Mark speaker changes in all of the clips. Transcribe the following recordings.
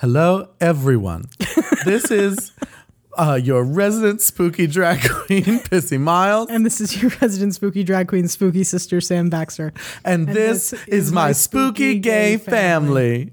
Speaker 1: Hello, everyone. this is uh, your resident spooky drag queen, Pissy Miles.
Speaker 2: And this is your resident spooky drag queen, spooky sister, Sam Baxter.
Speaker 1: And,
Speaker 2: And
Speaker 1: this, is, my spooky, gay family.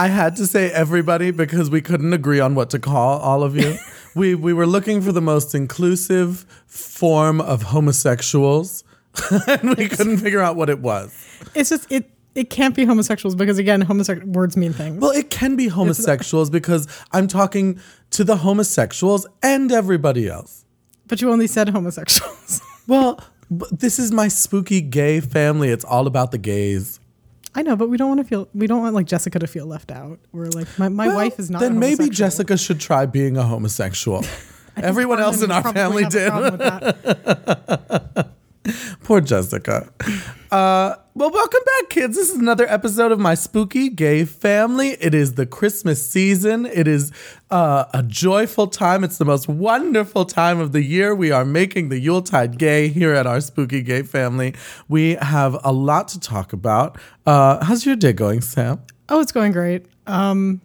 Speaker 1: I had to say everybody because we couldn't agree on what to call all of you. we we were looking for the most inclusive form of homosexuals, and we couldn't figure out what it was.
Speaker 2: It's just it it can't be homosexuals because again, homosexual words mean things.
Speaker 1: Well, it can be homosexuals because I'm talking to the homosexuals and everybody else.
Speaker 2: but you only said homosexuals.
Speaker 1: Well, this is my spooky gay family. It's all about the gays.
Speaker 2: I know, but we don't want to feel we don't want like Jessica to feel left out. We're like my, my
Speaker 1: Well,
Speaker 2: wife is not.
Speaker 1: Then maybe. Jessica should try being a homosexual. Everyone else in our family did.
Speaker 2: problem with that.
Speaker 1: Poor Jessica. Uh, well, welcome back, kids. This is another episode of my spooky gay family. It is the Christmas season. It is uh, a joyful time. It's the most wonderful time of the year. We are making the Yuletide gay here at our spooky gay family. We have a lot to talk about. Uh, how's your day going, Sam?
Speaker 2: Oh, it's going great. Um,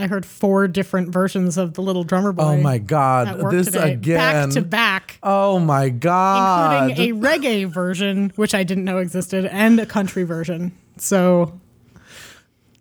Speaker 2: I heard four different versions of the Little Drummer oh Boy.
Speaker 1: Oh my God. This
Speaker 2: today,
Speaker 1: again.
Speaker 2: back to back,
Speaker 1: Oh my God.
Speaker 2: including a reggae version, which I didn't know existed, and a country version. So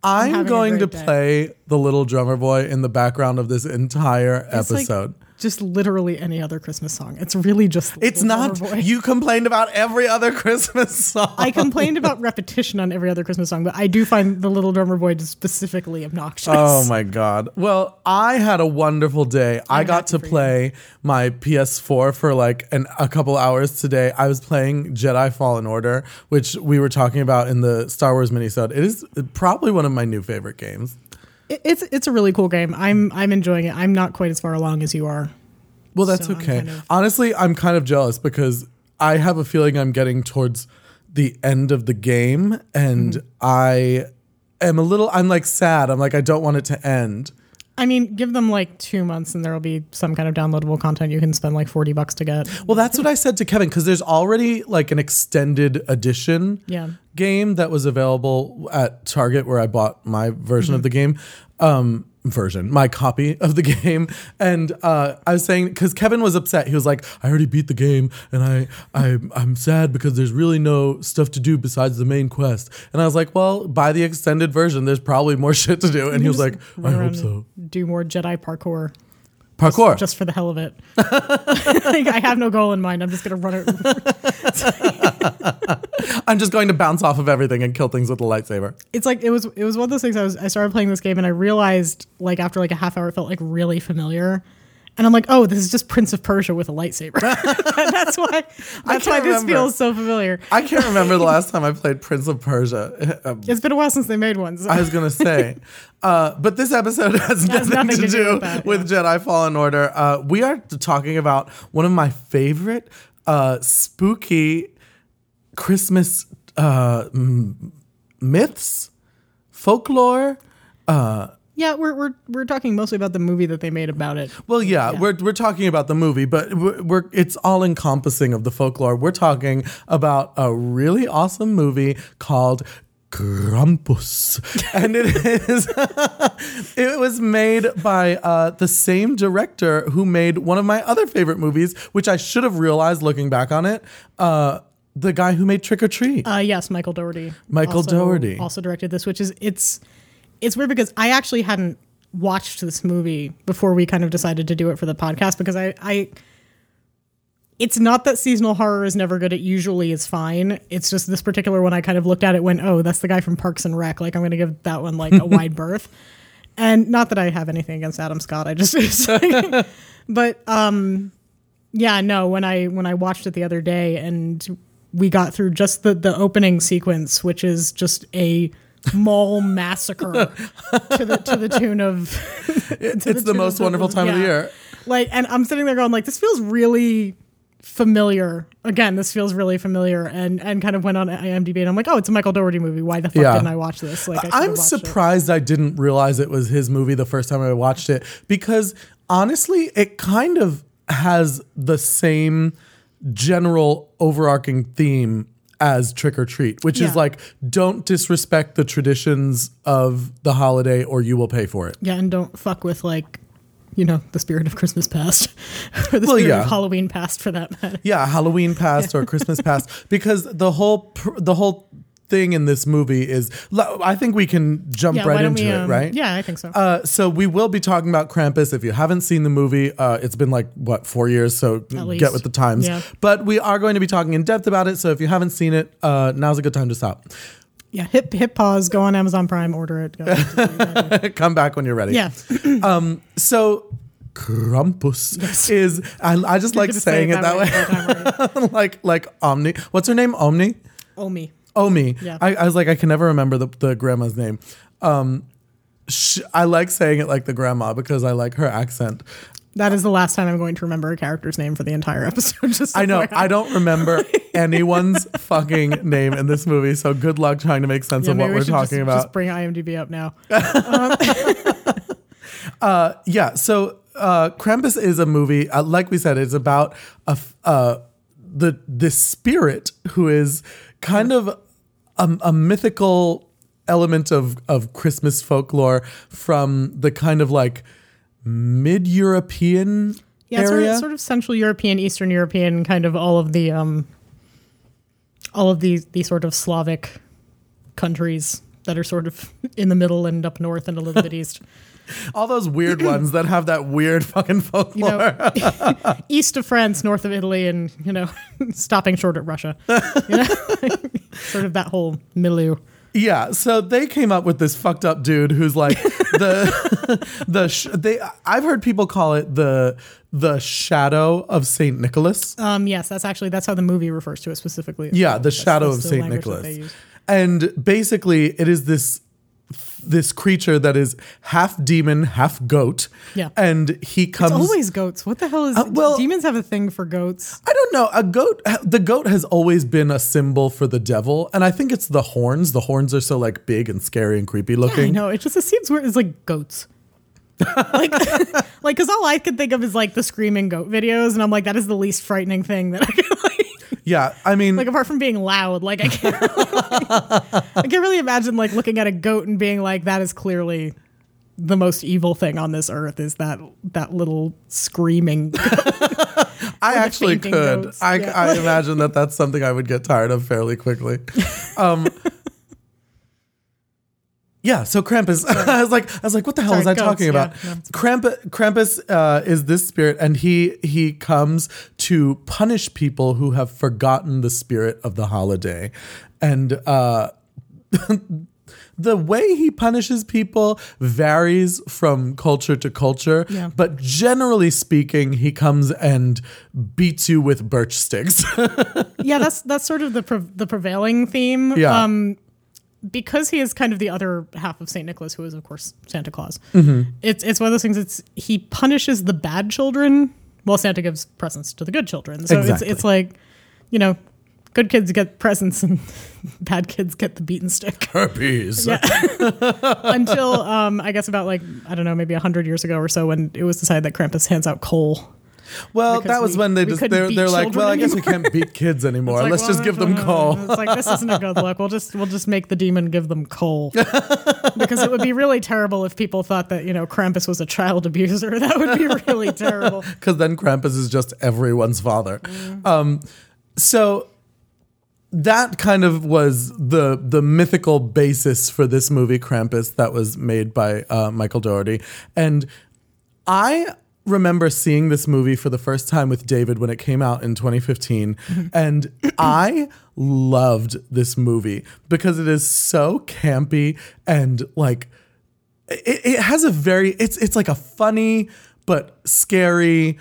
Speaker 1: I'm
Speaker 2: a
Speaker 1: going to
Speaker 2: day.
Speaker 1: play the little drummer boy in the background of this entire
Speaker 2: it's like
Speaker 1: episode.
Speaker 2: Just literally any other Christmas song. It's really just.
Speaker 1: it's not.
Speaker 2: Boy.
Speaker 1: You complained about every other Christmas song.
Speaker 2: I complained about repetition on every other Christmas song, but I do find the Little Drummer Boy specifically obnoxious.
Speaker 1: Oh my god. Well, I had a wonderful day. I
Speaker 2: I'm
Speaker 1: got to
Speaker 2: for you.
Speaker 1: play my PS4 for like an, a couple hours today. I was playing Jedi Fallen Order, which we were talking about in the Star Wars minisode. It is probably one of my new favorite games.
Speaker 2: It- It's it's a really cool game. I'm I'm enjoying it. I'm not quite as far along as you are.
Speaker 1: Well, that's
Speaker 2: So I'm
Speaker 1: okay.
Speaker 2: kind of-
Speaker 1: Honestly, I'm kind of jealous because I have a feeling I'm getting towards the end of the game and
Speaker 2: Mm-hmm.
Speaker 1: I am a little I'm like sad. I'm like I don't want it to end.
Speaker 2: I mean, give them like two months and there will be some kind of downloadable content you can spend like 40 bucks to get.
Speaker 1: Well, that's what I said to Kevin because there's already like an extended edition
Speaker 2: Yeah.
Speaker 1: game that was available at Target where I bought my version of the game. Um, version, my copy of the game, and uh, I was saying because Kevin was upset. He was like, "I already beat the game, and I, I, I'm sad because there's really no stuff to do besides the main quest." And I was like, "Well, buy the extended version. There's probably more shit to do." And he was like, "I hope so."
Speaker 2: Do more Jedi parkour
Speaker 1: Parkour.
Speaker 2: just for the hell of it. like, I have no goal in mind. I'm just going to run it.
Speaker 1: I'm just going to bounce off of everything and kill things with a lightsaber.
Speaker 2: It's like it was it was one of those things I was I started playing this game and I realized like after like a half hour it felt like really familiar. And I'm like, oh, this is just Prince of Persia with a lightsaber. that's why that's why
Speaker 1: can't
Speaker 2: this feels so familiar.
Speaker 1: I can't remember the last time I played Prince of Persia. Um,
Speaker 2: It's been a while since they made one. So.
Speaker 1: I was gonna say, uh, but this episode has nothing, to, do, with,
Speaker 2: that,
Speaker 1: Jedi Fallen Order. Uh, we are talking about one of my favorite uh, spooky Christmas uh, myths, folklore.
Speaker 2: Yeah, we're, we're we're talking mostly about the movie that they made about it.
Speaker 1: Well, yeah, we're we're talking about the movie, but we're, we're it's all encompassing of the folklore. We're talking about a really awesome movie called Krampus, and it is it was made by uh, the same director who made one of my other favorite movies, which I should have realized looking back on it. Uh, the guy who made Trick or Treat.
Speaker 2: Uh, yes, Michael Dougherty.
Speaker 1: Michael
Speaker 2: also,
Speaker 1: Dougherty.
Speaker 2: also directed this, which is it's it's weird because I actually hadn't watched this movie before we kind of decided to do it for the podcast because I I it's not that seasonal horror is never good. It usually is fine. It's just this particular one I kind of looked at it went, oh, that's the guy from Parks and Rec. Like I'm going to give that one like a wide berth. And not that I have anything against Adam Scott. I just, like- but um, Yeah, no, when I when I watched it the other day and we got through just the the opening sequence, which is just a mall massacre to the to the tune of
Speaker 1: it's
Speaker 2: the
Speaker 1: the most wonderful time of the year.
Speaker 2: like and I'm sitting there going like this feels really familiar. Again, this feels really familiar and and kind of went on IMDb and I'm like, "Oh, it's a Michael Dougherty movie. Why the fuck
Speaker 1: Yeah.
Speaker 2: didn't I watch this?" Like I
Speaker 1: I'm
Speaker 2: watched it.
Speaker 1: surprised I didn't realize it was his movie the first time I watched it because honestly, it kind of has the same general overarching theme as Trick or Treat, which is like don't disrespect the traditions of the holiday or you will pay for it.
Speaker 2: Yeah, and don't fuck with like, you know, the spirit of Christmas past or the
Speaker 1: Well,
Speaker 2: spirit
Speaker 1: yeah.
Speaker 2: of Halloween past for that matter.
Speaker 1: Yeah, Halloween past or Christmas past because the whole pr- the whole thing in this movie is I think we can jump
Speaker 2: Yeah,
Speaker 1: right into
Speaker 2: we?
Speaker 1: it,
Speaker 2: Um,
Speaker 1: right?
Speaker 2: Yeah, I think so.
Speaker 1: Uh, so we will be talking about Krampus. If you haven't seen the movie, uh, it's been like what four years, so get with the times.
Speaker 2: Yeah.
Speaker 1: But we are going to be talking in depth about it. So if you haven't seen it, uh, now's a good time to stop.
Speaker 2: yeah, hit hit pause. Go on Amazon Prime, order it. Go.
Speaker 1: Come back when you're ready.
Speaker 2: yeah,
Speaker 1: So Krampus is. I, I just like saying it that way,
Speaker 2: right?
Speaker 1: like like Omni. What's her name? Omni? Omni.
Speaker 2: Oh me. Yeah.
Speaker 1: I, I was like, I can never remember the, the grandma's name. Um, sh- I like saying it like the grandma because I like her accent.
Speaker 2: That is the last time I'm going to remember a character's name for the entire episode. Just
Speaker 1: I know. I don't remember anyone's fucking name in this movie. So good luck trying to make sense
Speaker 2: Yeah,
Speaker 1: of what
Speaker 2: we
Speaker 1: we're talking
Speaker 2: just,
Speaker 1: about.
Speaker 2: Just bring IMDb up now.
Speaker 1: yeah. So uh, Krampus is a movie. Uh, like we said, it's about a uh, the this spirit who is kind of a, a mythical element of of Christmas folklore from the kind of like mid European
Speaker 2: Yeah, sort
Speaker 1: area.
Speaker 2: of, sort of Central European, Eastern European, kind of all of the um, all of these these sort of Slavic countries that are sort of in the middle and up north and a little bit east.
Speaker 1: All those weird ones that have that weird fucking
Speaker 2: You
Speaker 1: folklore.
Speaker 2: know, east of France, north of Italy, and you know, stopping short at Russia. You know? sort of that whole milieu.
Speaker 1: Yeah, so they came up with this fucked up dude who's like the the sh- they I've heard people call it the the shadow of Saint Nicholas.
Speaker 2: Um, yes, that's actually that's how the movie refers to it specifically.
Speaker 1: Yeah, the shadow
Speaker 2: that's
Speaker 1: of Saint Nicholas. And basically it is this this creature that is half demon, half goat.
Speaker 2: Yeah.
Speaker 1: And he comes
Speaker 2: It's always goats. What the hell is?
Speaker 1: Uh, well-
Speaker 2: demons have a thing for goats.
Speaker 1: I don't know. A goat, the goat has always been a symbol for the devil, and I think it's the horns. The horns are so like big and scary and creepy
Speaker 2: I
Speaker 1: looking.
Speaker 2: know. It just it seems weird. It's like goats. like, like, because all I could think of is like the screaming goat videos, and I'm like, that is the least frightening thing that I can like.
Speaker 1: Yeah, I mean,
Speaker 2: Like, apart from being loud, like I can't, really, I can't really imagine like looking at a goat and being like, that is clearly the most evil thing on this earth is that that little screaming.
Speaker 1: I actually could.
Speaker 2: goats,
Speaker 1: I,
Speaker 2: yeah.
Speaker 1: I imagine that that's something I would get tired of fairly quickly. Um, yeah. So Krampus, I was like, I was like, what the hell
Speaker 2: Sorry,
Speaker 1: was I talking
Speaker 2: yeah.
Speaker 1: about?
Speaker 2: It's
Speaker 1: Krampus, Krampus uh, is this spirit, and he he comes to punish people who have forgotten the spirit of the holiday, and. uh the way he punishes people varies from culture to culture,
Speaker 2: Yeah.
Speaker 1: but generally speaking, he comes and beats you with birch sticks.
Speaker 2: yeah, that's that's sort of the pre- the prevailing theme.
Speaker 1: Yeah.
Speaker 2: Um, because he is kind of the other half of Saint Nicholas, who is of course Santa Claus.
Speaker 1: Mm-hmm.
Speaker 2: It's it's one of those things. It's he punishes the bad children while Santa gives presents to the good children. So
Speaker 1: Exactly.
Speaker 2: it's it's like, you know, good kids get presents and bad kids get the beaten stick.
Speaker 1: Herpes.
Speaker 2: Until um, I guess about like I don't know, maybe hundred years ago or so, when it was decided that Krampus hands out coal.
Speaker 1: Well, that was
Speaker 2: we-
Speaker 1: when they just they're, they're like, well, I guess we can't beat kids anymore.
Speaker 2: Like,
Speaker 1: Let's
Speaker 2: well,
Speaker 1: just give them coal.
Speaker 2: It's like this isn't a good look. We'll just we'll just make the demon give them coal because it would be really terrible if people thought that you know Krampus was a child abuser. That would be really terrible.
Speaker 1: because then Krampus is just everyone's father. Um, so that kind of was the the mythical basis for this movie Krampus that was made by uh, Michael Dougherty and I remember seeing this movie for the first time with David when it came out in 2015 and I loved this movie because it is so campy and like it, it has a very it's it's like a funny but scary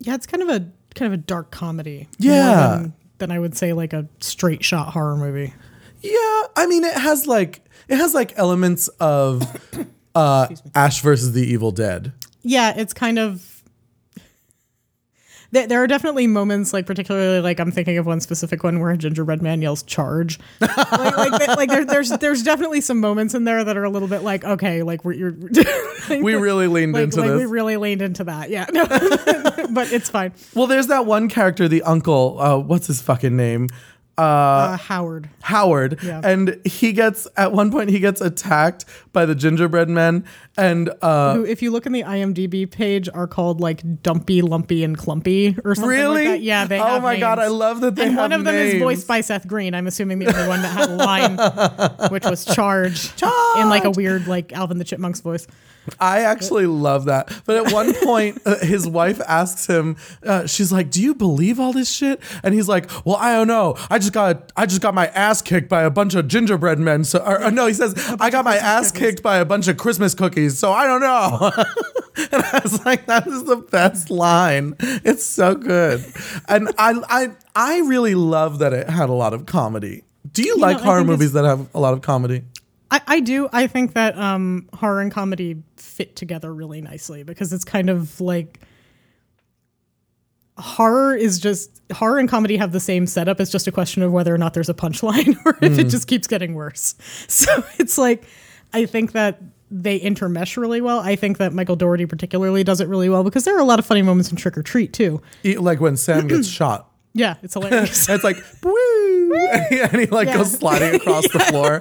Speaker 2: Yeah, it's kind of a kind of a dark comedy.
Speaker 1: Yeah.
Speaker 2: than, than I would say like a straight shot horror movie.
Speaker 1: Yeah, I mean it has like it has like elements of uh Ash versus the Evil Dead.
Speaker 2: Yeah, it's kind of. There, there are definitely moments, like particularly, like I'm thinking of one specific one where a gingerbread man yells "charge." like, like, like there, there's there's definitely some moments in there that are a little bit like, okay, like we're you're.
Speaker 1: We really leaned
Speaker 2: like,
Speaker 1: into
Speaker 2: like
Speaker 1: this.
Speaker 2: we really leaned into that. Yeah, no, but it's fine.
Speaker 1: well, there's that one character, the uncle, uh what's his fucking name?
Speaker 2: Uh, Howard.
Speaker 1: Howard.
Speaker 2: Yeah.
Speaker 1: And he gets at one point he gets attacked by the gingerbread men and uh
Speaker 2: who, if you look in the IMDb page, are called like Dumpy, Lumpy, and Clumpy or something
Speaker 1: Really?
Speaker 2: like that. Yeah, they.
Speaker 1: Oh my God. I love that they
Speaker 2: and one of them is voiced by Seth Green. I'm assuming the other one that had a line, which was Charge, in like a weird like Alvin the Chipmunk's voice.
Speaker 1: I actually love that. But at one point, uh, his wife asks him, uh, she's like, "Do you believe all this shit?" And he's like, "Well, I don't know. I just got, I just got my ass kicked by a bunch of gingerbread men. So, or, or no, he says, I got my ass kicked by a bunch of Christmas cookies. So I don't know." and I was like, "That is the best line. It's so good." And I, I, I really love that it had a lot of comedy. Do you, like
Speaker 2: know,
Speaker 1: horror movies that have a lot of comedy?
Speaker 2: I, I do. I think that um, horror and comedy fit together really nicely because it's kind of like horror is just horror and comedy have the same setup. It's just a question of whether or not there's a punchline or if it just keeps getting worse. So it's like I think that they intermesh really well. I think that Michael Dougherty particularly does it really well because there are a lot of funny moments in Trick or Treat too.
Speaker 1: Like when Sam gets shot.
Speaker 2: Yeah, it's hilarious.
Speaker 1: It's like woo, and he, and he, like
Speaker 2: Yeah.
Speaker 1: goes sliding across the floor.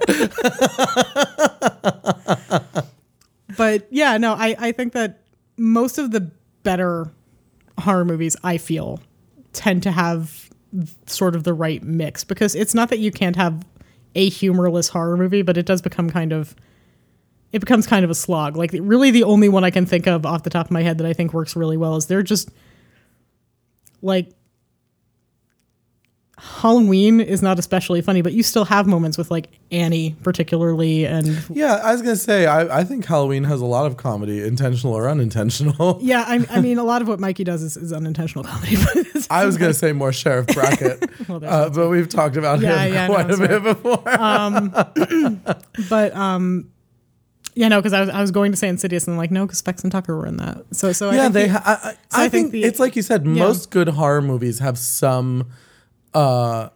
Speaker 2: but yeah, no, I, I think that most of the better horror movies I feel tend to have sort of the right mix because it's not that you can't have a humorless horror movie, but it does become kind of it becomes kind of a slog. Like really the only one I can think of off the top of my head that I think works really well is they're just like Halloween is not especially funny, but you still have moments with like Annie particularly and
Speaker 1: Yeah, I was gonna say I, I think Halloween has a lot of comedy, intentional or unintentional.
Speaker 2: Yeah, I, I mean, a lot of what Mikey does is, is unintentional comedy. But
Speaker 1: I was gonna say more Sheriff Brackett,
Speaker 2: Well,
Speaker 1: uh, but we've talked about
Speaker 2: Yeah,
Speaker 1: him
Speaker 2: yeah, no,
Speaker 1: quite a
Speaker 2: that's
Speaker 1: bit before.
Speaker 2: but um, yeah, no, because I was I was going to say Insidious and I'm like no, because Specs and Tucker were in that. So so I
Speaker 1: yeah,
Speaker 2: think
Speaker 1: they.
Speaker 2: the-
Speaker 1: Ha- I, I,
Speaker 2: so
Speaker 1: I
Speaker 2: I
Speaker 1: think,
Speaker 2: think the-
Speaker 1: it's like you said. Most good horror movies have some uh,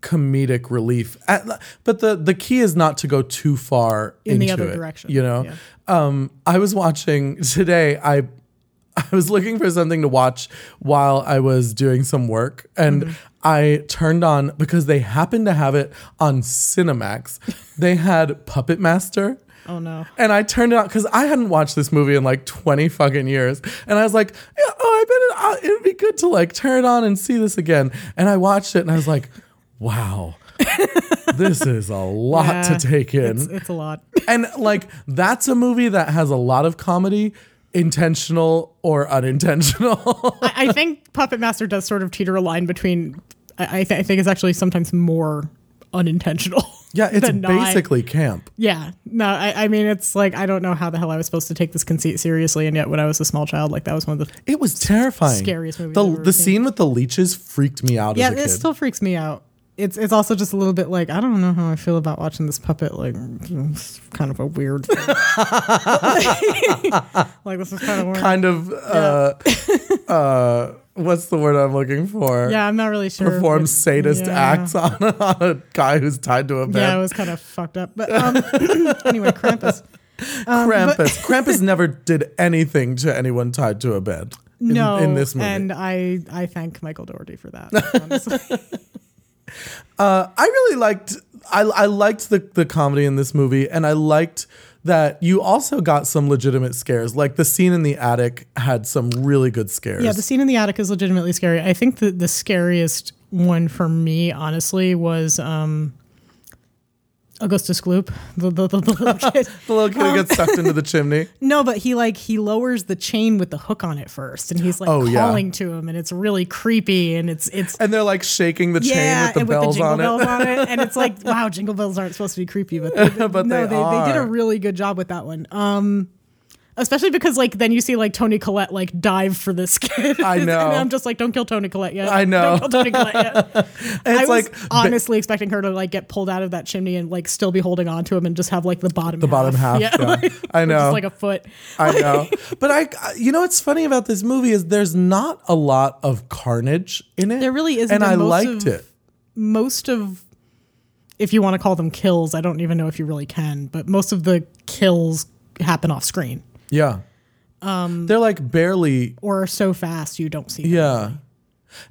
Speaker 1: comedic relief, At, but the the key is not to go too far
Speaker 2: In the other
Speaker 1: it,
Speaker 2: direction,
Speaker 1: You know,
Speaker 2: yeah.
Speaker 1: um, I was watching today. I I was looking for something to watch while I was doing some work, and
Speaker 2: Mm-hmm.
Speaker 1: I turned on because they happened to have it on Cinemax. they had Puppet Master.
Speaker 2: Oh no,
Speaker 1: And I turned it on because I hadn't watched this movie in like 20 fucking years. And I was like, yeah, oh, I bet it, uh, would be good to like turn it on and see this again. And I watched it and I was like, wow, this is a lot
Speaker 2: Yeah,
Speaker 1: to take in.
Speaker 2: it's, it's a lot.
Speaker 1: and like, that's a movie that has a lot of comedy, intentional or unintentional.
Speaker 2: I, I think Puppet Master does sort of teeter a line between. I, I, th- I think it's actually sometimes more unintentional.
Speaker 1: Yeah, it's
Speaker 2: than not.
Speaker 1: basically camp.
Speaker 2: Yeah, no, I, I mean it's like I don't know how the hell I was supposed to take this conceit seriously, and yet when I was a small child, like that was one of the
Speaker 1: It was terrifying.
Speaker 2: Scariest movie
Speaker 1: The, the
Speaker 2: seen.
Speaker 1: scene with the leeches freaked me out
Speaker 2: yeah,
Speaker 1: as a
Speaker 2: it
Speaker 1: kid.
Speaker 2: still freaks me out. It's it's also just a little bit like I don't know how I feel about watching this puppet. Like it's kind of a weird. Thing. like this is kind of weird.
Speaker 1: kind of uh uh what's the word I'm looking for?
Speaker 2: yeah, I'm not really sure. Perform
Speaker 1: sadist
Speaker 2: yeah.
Speaker 1: acts on, on a guy who's tied to a bed.
Speaker 2: Yeah, it was kind of fucked up. But um, anyway, Krampus. Um, but-
Speaker 1: Krampus. Krampus never did anything to anyone tied to a bed. In,
Speaker 2: no,
Speaker 1: in this movie.
Speaker 2: and I I thank Michael Dougherty for that. honestly.
Speaker 1: uh, I really liked I, I liked the, the comedy in this movie, and I liked that you also got some legitimate scares. Like the scene in the attic had some really good scares.
Speaker 2: yeah, the scene in the attic is legitimately scary. I think the the scariest one for me, honestly, was um, Augustus Gloop, the, the, the, the little kid.
Speaker 1: the little kid who gets sucked into the chimney.
Speaker 2: No, but he like he lowers the chain with the hook on it first, and he's like
Speaker 1: Oh, yeah.
Speaker 2: calling to him, and it's really creepy, and it's it's
Speaker 1: And they're like shaking the chain with the
Speaker 2: and
Speaker 1: bells
Speaker 2: with the jingle
Speaker 1: on
Speaker 2: bells
Speaker 1: it.
Speaker 2: on it, and it's like wow, jingle bells aren't supposed to be creepy, but they,
Speaker 1: But
Speaker 2: no,
Speaker 1: they
Speaker 2: they, they did a really good job with that one. Um, Especially because like then you see like Toni Collette like dive for this kid.
Speaker 1: I know.
Speaker 2: and I'm just like, don't kill Toni Collette yet.
Speaker 1: I know.
Speaker 2: Don't kill Toni Collette yet.
Speaker 1: It's
Speaker 2: I was
Speaker 1: like
Speaker 2: honestly expecting her to like get pulled out of that chimney and like still be holding on to him and just have like the bottom
Speaker 1: the bottom half.
Speaker 2: Yeah,
Speaker 1: yeah.
Speaker 2: like,
Speaker 1: I know.
Speaker 2: just like a foot.
Speaker 1: I know. But I, you know, what's funny about this movie is there's not a lot of carnage in it.
Speaker 2: There really isn't,
Speaker 1: and I liked
Speaker 2: of-
Speaker 1: it.
Speaker 2: most of if you want to call them kills, I don't even know if you really can, but most of the kills happen off screen
Speaker 1: Yeah. Um, they're like barely.
Speaker 2: or so fast you don't see them.
Speaker 1: Yeah.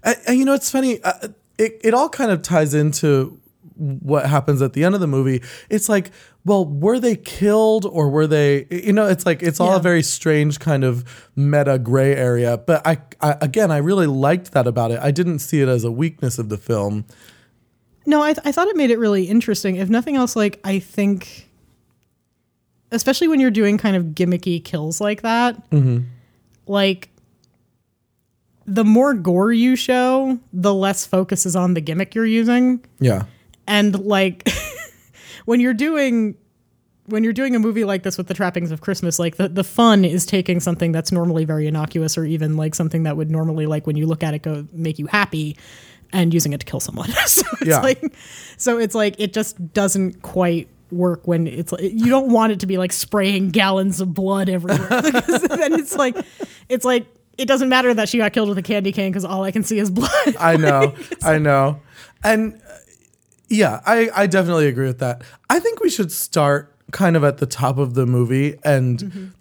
Speaker 1: And, and you know, it's funny. Uh, it it all kind of ties into what happens at the end of the movie. It's like, well, were they killed or were they? You know, it's like it's all
Speaker 2: Yeah.
Speaker 1: a very strange kind of meta gray area. But I, I again, I really liked that about it. I didn't see it as a weakness of the film.
Speaker 2: No, I, th- I thought it made it really interesting. If nothing else, like I think, especially when you're doing kind of gimmicky kills like that, mm-hmm. like the more gore you show, the less focus is on the gimmick you're using.
Speaker 1: Yeah.
Speaker 2: and like when you're doing when you're doing a movie like this with the trappings of christmas like the, the fun is taking something that's normally very innocuous or even like something that would normally like when you look at it go make you happy and using it to kill someone so it's
Speaker 1: Yeah.
Speaker 2: like so it's like it just doesn't quite work when it's like you don't want it to be like spraying gallons of blood everywhere because then it's like it's like it doesn't matter that she got killed with a candy cane because all i can see is blood
Speaker 1: I know. I know. And uh, yeah, I, I definitely agree with that. I think we should start kind of at the top of the movie and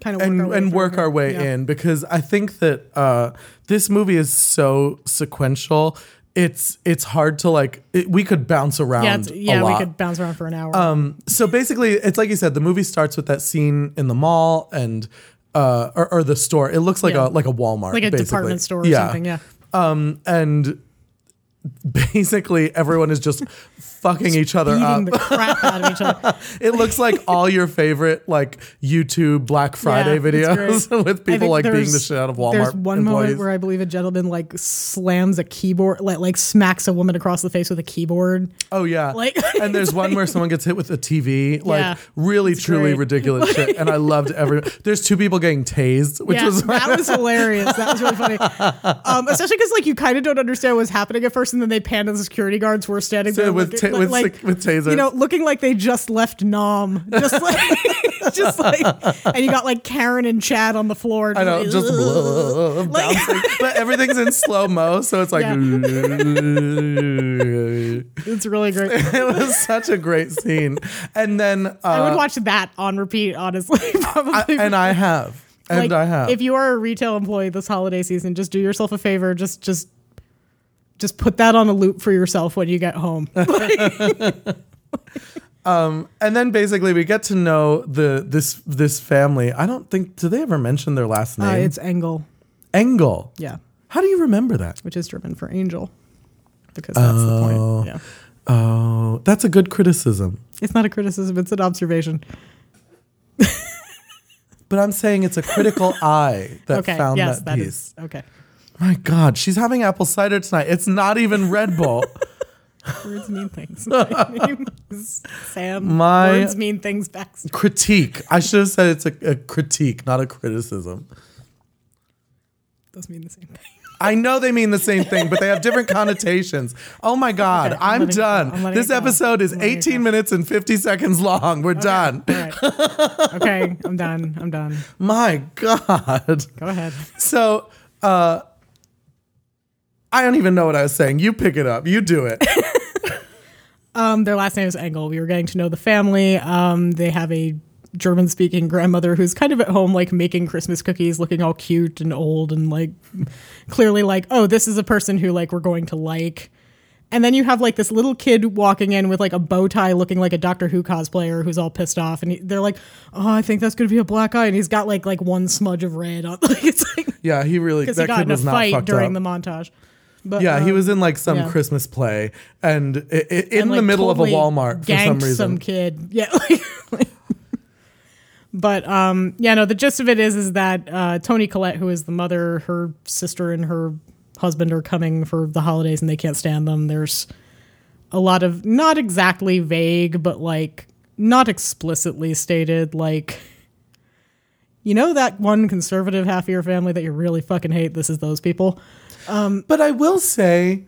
Speaker 2: kind of
Speaker 1: and
Speaker 2: our way
Speaker 1: and work our way
Speaker 2: Yeah.
Speaker 1: in because I think that uh, this movie is so sequential. It's it's hard to like. It, we could bounce around.
Speaker 2: Yeah, yeah, we could bounce around for an hour.
Speaker 1: Um, so basically, it's like you said. The movie starts with that scene in the mall and uh, or, or the store. It looks like
Speaker 2: Yeah.
Speaker 1: a like a Walmart,
Speaker 2: like a
Speaker 1: basically.
Speaker 2: department store or something. Yeah.
Speaker 1: Um, and basically everyone is just fucking each other up.
Speaker 2: The crap out of each other.
Speaker 1: It looks like all your favorite like YouTube Black Friday
Speaker 2: Yeah,
Speaker 1: videos with people like being the shit out of Walmart
Speaker 2: There's one
Speaker 1: employees.
Speaker 2: moment where I believe a gentleman like slams a keyboard, like, like smacks a woman across the face with a keyboard.
Speaker 1: oh yeah,
Speaker 2: like-
Speaker 1: and there's one where someone gets hit with a TV, like
Speaker 2: Yeah,
Speaker 1: really truly
Speaker 2: great.
Speaker 1: ridiculous shit. And I loved every. There's two people getting tased, which
Speaker 2: yeah,
Speaker 1: was
Speaker 2: that was hilarious. That was really funny. Um, especially because like you kind of don't understand what's happening at first, and then they pan to the security guards who are standing
Speaker 1: So
Speaker 2: there
Speaker 1: with
Speaker 2: looking-
Speaker 1: ta- with
Speaker 2: like,
Speaker 1: with tasers.
Speaker 2: you know, looking like they just left Nom, just like, just like, and you got like Karen and Chad on the floor.
Speaker 1: I know,
Speaker 2: like,
Speaker 1: just blah,
Speaker 2: Like-
Speaker 1: bouncing, but everything's in slow mo, so it's like.
Speaker 2: Yeah. it's really great.
Speaker 1: it was such a great scene, and then uh,
Speaker 2: I would watch that on repeat, honestly. Probably.
Speaker 1: I- and I have, and
Speaker 2: Like,
Speaker 1: I have.
Speaker 2: If you are a retail employee this holiday season, just do yourself a favor. Just, just, just put that on a loop for yourself when you get home.
Speaker 1: and then basically we get to know the this this family. I don't think do they ever mention their last
Speaker 2: Uh,
Speaker 1: name?
Speaker 2: it's Engel,
Speaker 1: Engel.
Speaker 2: yeah,
Speaker 1: How do you remember that?
Speaker 2: which is German for angel, because that's the point. Yeah,
Speaker 1: Oh, that's a good criticism.
Speaker 2: it's not a criticism; it's an observation.
Speaker 1: But I'm saying it's a critical eye that
Speaker 2: Okay,
Speaker 1: found
Speaker 2: yes,
Speaker 1: that
Speaker 2: that
Speaker 1: piece.
Speaker 2: is okay.
Speaker 1: My God, she's having apple cider tonight. It's not even Red Bull.
Speaker 2: Words mean things. My Sam.
Speaker 1: My-
Speaker 2: words mean things. Back.
Speaker 1: critique. I should have said it's a, a critique, not a criticism.
Speaker 2: Does mean the same thing.
Speaker 1: I know they mean the same thing, but they have different connotations. Oh my God,
Speaker 2: Okay, I'm
Speaker 1: I'm,
Speaker 2: letting it go.
Speaker 1: done. This episode is
Speaker 2: I'm letting it
Speaker 1: 18 minutes and 50 seconds long. We're done.
Speaker 2: All right. Okay, I'm done. I'm done.
Speaker 1: My God.
Speaker 2: Go ahead.
Speaker 1: So, uh, I don't even know what I was saying. You pick it up. You do it.
Speaker 2: Um, their last name is Engel. We were getting to know the family. Um, they have a German speaking grandmother who's kind of at home, like making Christmas cookies, looking all cute and old, and like clearly like, oh, this is a person who like we're going to like. And then you have like this little kid walking in with like a bow tie, looking like a Doctor Who cosplayer who's all pissed off, and he, they're like, "Oh, I think that's going to be a black eye," and he's got like like one smudge of red on. Like it's like
Speaker 1: Yeah, he really,
Speaker 2: because he
Speaker 1: that
Speaker 2: got
Speaker 1: kid
Speaker 2: in a
Speaker 1: was
Speaker 2: fight during
Speaker 1: up.
Speaker 2: the montage. But
Speaker 1: yeah, he
Speaker 2: um,
Speaker 1: was in like some
Speaker 2: yeah.
Speaker 1: Christmas play and i- i- in
Speaker 2: and,
Speaker 1: the
Speaker 2: like,
Speaker 1: middle of a Walmart for some reason.
Speaker 2: Some kid, yeah. but um, yeah, no. The gist of it is, is that uh, Toni Collette, who is the mother, her sister, and her husband are coming for the holidays, and they can't stand them. There's a lot of not exactly vague, but like not explicitly stated, like you know that one conservative half of your family that you really fucking hate. This is those people.
Speaker 1: But I will say,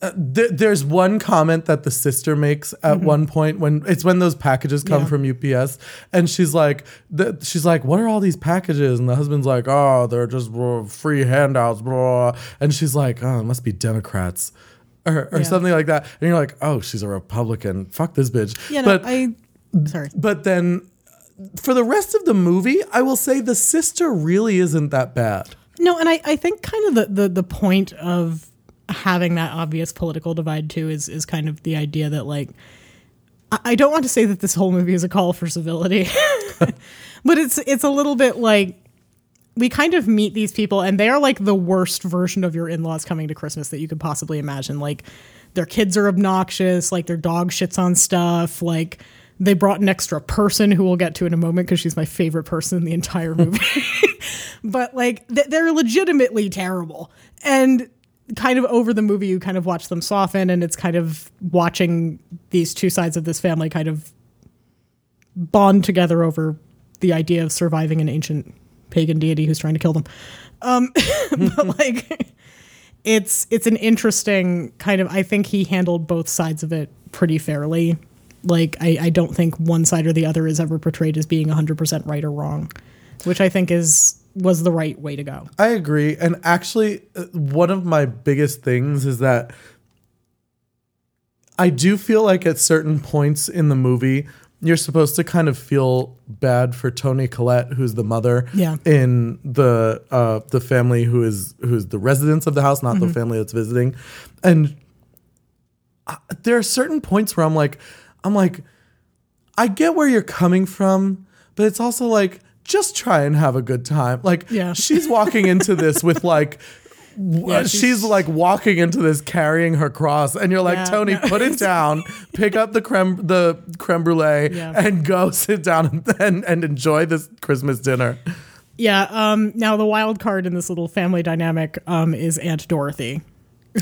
Speaker 1: uh, th- there's one comment that the sister makes at one point when it's when those packages come
Speaker 2: Mm-hmm. Yeah.
Speaker 1: from UPS, and she's like, th- she's like, "What are all these packages?" And the husband's like, "Oh, they're just blah, free handouts." Blah. And she's like, "Oh, it must be Democrats." Or, or
Speaker 2: Yeah.
Speaker 1: something like that, and you're like, "Oh, she's a Republican. Fuck this bitch."
Speaker 2: Yeah, no,
Speaker 1: but
Speaker 2: I. Sorry.
Speaker 1: but then, for the rest of the movie, I will say the sister really isn't that bad.
Speaker 2: No, and I, I think kind of the, the, the point of having that obvious political divide too is is kind of the idea that like I, don't want to say that this whole movie is a call for civility, but it's it's a little bit like we kind of meet these people and they are like the worst version of your in-laws coming to Christmas that you could possibly imagine. Like their kids are obnoxious, like their dog shits on stuff, like they brought an extra person who we'll get to in a moment because she's my favorite person in the entire movie. but like th- they're legitimately terrible. And kind of over the movie you kind of watch them soften and it's kind of watching these two sides of this family kind of bond together over the idea of surviving an ancient pagan deity who's trying to kill them. Um, but like, it's it's an interesting kind of. I think he handled both sides of it pretty fairly. Like, I, I don't think one side or the other is ever portrayed as being 100% right or wrong, which I think is was the right way to go.
Speaker 1: I agree. And actually, uh, one of my biggest things is that I do feel like at certain points in the movie, you're supposed to kind of feel bad for Toni Collette, who's the mother
Speaker 2: Yeah.
Speaker 1: in the uh, the family who is who's the residents of the house, not the family that's visiting. And uh, there are certain points where I'm like, I'm like, I get where you're coming from, but it's also like just try and have a good time. Like
Speaker 2: Yeah.
Speaker 1: she's walking into this with like
Speaker 2: Yeah,
Speaker 1: she's,
Speaker 2: she's-
Speaker 1: like walking into this carrying her cross and you're like
Speaker 2: Yeah,
Speaker 1: Toni
Speaker 2: no,
Speaker 1: put it down pick up the creme the creme brulee
Speaker 2: Yeah.
Speaker 1: and go sit down and, and and enjoy this Christmas dinner.
Speaker 2: Yeah. Um, now the wild card in this little family dynamic um, is Aunt Dorothy,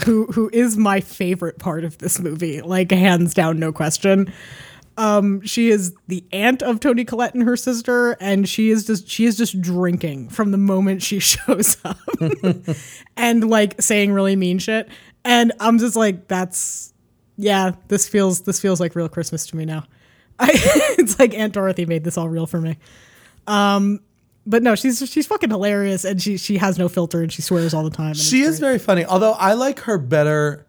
Speaker 2: who who is my favorite part of this movie, like hands down, no question. Um, she is the aunt of Toni Collette and her sister, and she is just she is just drinking from the moment she shows up, and like saying really mean shit. And I'm just like, that's yeah, this feels this feels like real Christmas to me now. I, it's like Aunt Dorothy made this all real for me but no, she's she's fucking hilarious, and she she has no filter, and she swears all the time.
Speaker 1: She is very funny. Although I like her better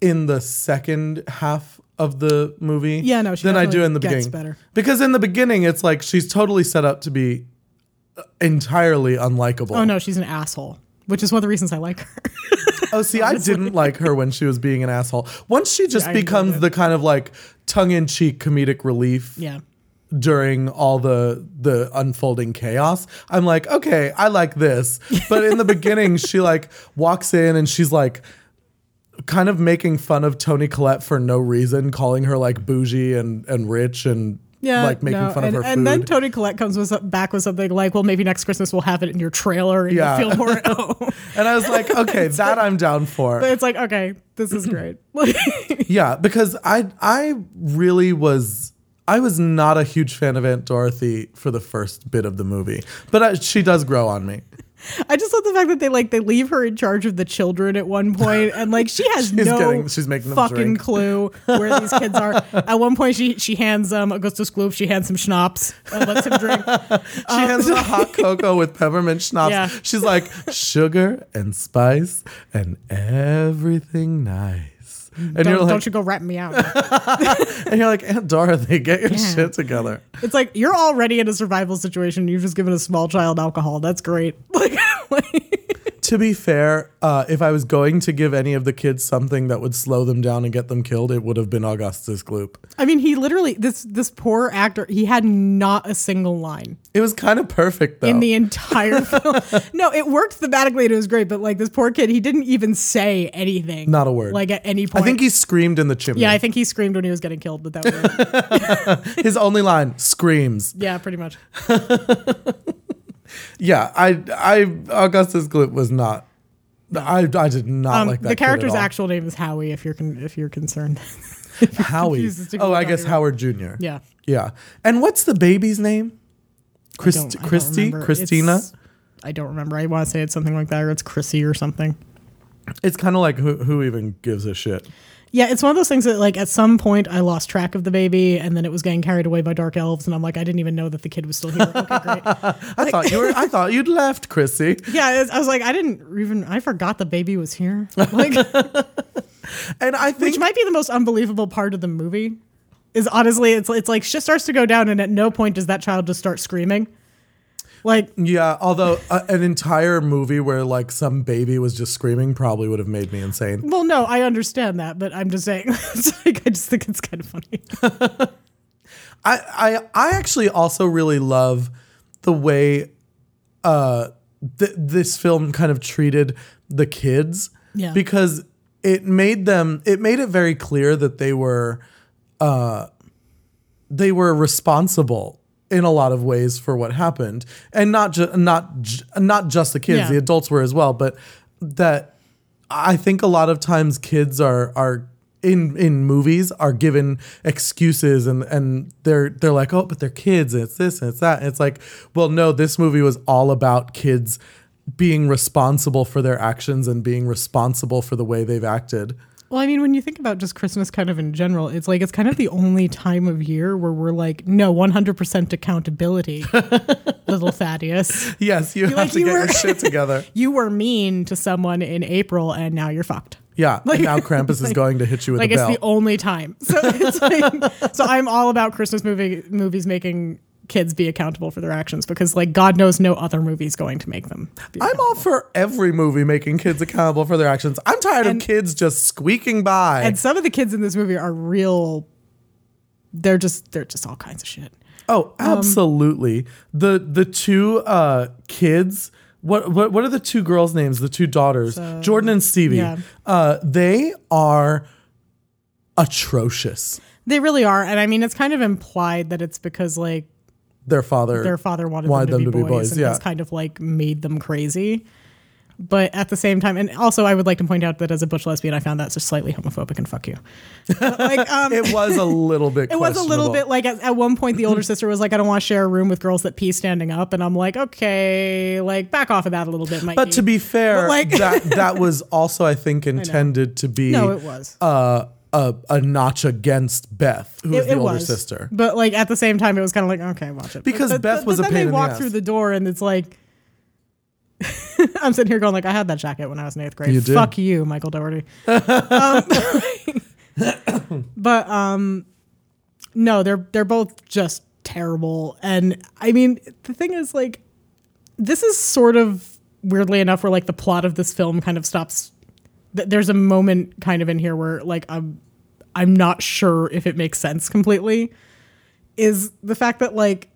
Speaker 1: in the second half of the movie
Speaker 2: Yeah, no, she
Speaker 1: than I do in the beginning.
Speaker 2: better.
Speaker 1: Because in the beginning it's like she's totally set up to be uh, entirely unlikable.
Speaker 2: Oh no, she's an asshole, which is one of the reasons I like her.
Speaker 1: Oh, see, I didn't like her when she was being an asshole. Once she just
Speaker 2: Yeah,
Speaker 1: becomes the kind of like tongue-in-cheek comedic relief
Speaker 2: yeah,
Speaker 1: during all the the unfolding chaos, I'm like, okay, I like this. But in the beginning, she like walks in and she's like kind of making fun of Toni Collette for no reason, calling her like bougie and and rich and
Speaker 2: yeah,
Speaker 1: like making
Speaker 2: no,
Speaker 1: fun
Speaker 2: and,
Speaker 1: of her
Speaker 2: and
Speaker 1: food.
Speaker 2: then Toni Collette comes with, back with something like, "Well, maybe next Christmas we'll have it in your trailer, and
Speaker 1: Yeah.
Speaker 2: you'll feel more at home."
Speaker 1: and I was like, okay, that I'm down for.
Speaker 2: but it's like, okay, this is great.
Speaker 1: Yeah, because I I really was I was not a huge fan of Aunt Dorothy for the first bit of the movie, but I, she does grow on me.
Speaker 2: I just love the fact that they like they leave her in charge of the children at one point, and like she has
Speaker 1: She's
Speaker 2: no
Speaker 1: getting- she's making them
Speaker 2: fucking clue where these kids are. At one point, she she hands um Augustus Gloop, she hands him schnapps and lets him drink.
Speaker 1: She has a hot cocoa with peppermint schnapps.
Speaker 2: Yeah.
Speaker 1: She's like sugar and spice and everything nice. And
Speaker 2: Don't,
Speaker 1: you're like,
Speaker 2: don't you go ratting me out.
Speaker 1: and you're like, Aunt Dorothy, get your
Speaker 2: Yeah.
Speaker 1: shit together.
Speaker 2: It's like you're already in a survival situation. You've just given a small child alcohol. That's great. Like, like
Speaker 1: To be fair, uh, if I was going to give any of the kids something that would slow them down and get them killed, it would have been Augustus Gloop.
Speaker 2: I mean, he literally this this poor actor. He had not a single line
Speaker 1: It was kind of perfect though.
Speaker 2: in the entire film. No, it worked thematically. and It was great, but like this poor kid, he didn't even say anything.
Speaker 1: Not a word.
Speaker 2: Like at any point, I
Speaker 1: think he screamed in the chimney.
Speaker 2: Yeah, I think he screamed when he was getting killed, but that was.
Speaker 1: His only line screams.
Speaker 2: yeah, pretty much.
Speaker 1: Yeah, I, I, Augustus Gloop was not. I, I did not
Speaker 2: Um,
Speaker 1: like that.
Speaker 2: the character's
Speaker 1: kid at all.
Speaker 2: actual name is Howie. If you're con- if you're concerned,
Speaker 1: Howie.
Speaker 2: confused as to
Speaker 1: Oh, I guess. Howard Jr.
Speaker 2: yeah.
Speaker 1: Yeah. And what's the baby's name? Christ-
Speaker 2: don't- I don't
Speaker 1: Christy. Christina.
Speaker 2: It's- I don't remember. I want to say it's something like that, or it's Chrissy or something.
Speaker 1: It's kind of like who who even gives a shit.
Speaker 2: Yeah, it's one of those things that like at some point I lost track of the baby, and then it was getting carried away by dark elves, and I'm like, I didn't even know that the kid was still here. Okay, great.
Speaker 1: I thought you were. I thought you'd left, Chrissy.
Speaker 2: Yeah, I was like, I didn't even. I forgot the baby was here. Like,
Speaker 1: And I think
Speaker 2: which might be the most unbelievable part of the movie. Is honestly, it's it's like shit starts to go down, and at no point does that child just start screaming. Like,
Speaker 1: Yeah, although uh, an entire movie where like some baby was just screaming probably would have made me insane.
Speaker 2: well, no, I understand that, but I'm just saying. it's like, I just think it's kind of funny.
Speaker 1: I I I actually also really love the way uh th- this film kind of treated the kids
Speaker 2: Yeah.
Speaker 1: because it made them it made it very clear that they were uh they were responsible in a lot of ways for what happened. And not just not j- not just the kids
Speaker 2: Yeah.
Speaker 1: the adults were as well but that I think a lot of times kids are are in in movies are given excuses and and they're they're like oh but they're kids and it's this and it's that. And it's like well no this movie was all about kids being responsible for their actions and being responsible for the way they've acted
Speaker 2: Well, I mean, when you think about just Christmas kind of in general, it's like it's kind of the only time of year where we're like, no, 100% accountability, little Thaddeus.
Speaker 1: yes you have
Speaker 2: like
Speaker 1: to
Speaker 2: you
Speaker 1: get
Speaker 2: were-
Speaker 1: your shit together
Speaker 2: You were mean to someone in April and now you're fucked.
Speaker 1: yeah and now Krampus is going to hit you with
Speaker 2: Like
Speaker 1: a
Speaker 2: it's the only time. So it's like, so I'm all about Christmas movie movies making kids be accountable for their actions because like God knows no other movie's going to make them.
Speaker 1: I'm all for every movie making kids accountable for their actions. I'm tired
Speaker 2: And-
Speaker 1: of kids just squeaking by.
Speaker 2: And some of the kids in this movie are real. They're just they're just all kinds of shit.
Speaker 1: Oh,
Speaker 2: Um,
Speaker 1: absolutely. the the two uh kids what, what what are the two girls' names? The two daughters, Jordan and Stevie.
Speaker 2: yeah.
Speaker 1: Uh they are atrocious.
Speaker 2: They really are, and I mean it's kind of implied that it's because like
Speaker 1: Their father
Speaker 2: their father wanted,
Speaker 1: wanted
Speaker 2: them, to, be, boys, and
Speaker 1: yeah.
Speaker 2: kind of like made them crazy. But at the same time, and also I would like to point out that as a butch lesbian, I found that just slightly homophobic and fuck you. But, like, um,
Speaker 1: it was a little bit
Speaker 2: It was a little bit like at, at one point the older sister was like, "I don't want to share a room with girls that pee standing up," and I'm like, "Okay, like back off of that a little bit." Mikey.
Speaker 1: But to be fair,
Speaker 2: But, like-
Speaker 1: that that was also I think intended to be
Speaker 2: no, it was.
Speaker 1: uh, a a notch against Beth, who is the older
Speaker 2: was.
Speaker 1: sister.
Speaker 2: But like at the same time, it was kind of like, okay, watch it.
Speaker 1: Because
Speaker 2: But-
Speaker 1: Beth
Speaker 2: but-
Speaker 1: was
Speaker 2: but
Speaker 1: a
Speaker 2: then
Speaker 1: pain
Speaker 2: they
Speaker 1: in the
Speaker 2: walk
Speaker 1: ass.
Speaker 2: through the door, and it's like, I'm sitting here going like, I had that jacket when I was in eighth grade.
Speaker 1: You did.
Speaker 2: Fuck you, Michael Dougherty. um, but um, no, they're they're both just terrible, and I mean, the thing is like, this is sort of weirdly enough where like the plot of this film kind of stops. th- There's a moment kind of in here where like I'm I'm not sure if it makes sense completely. Is the fact that like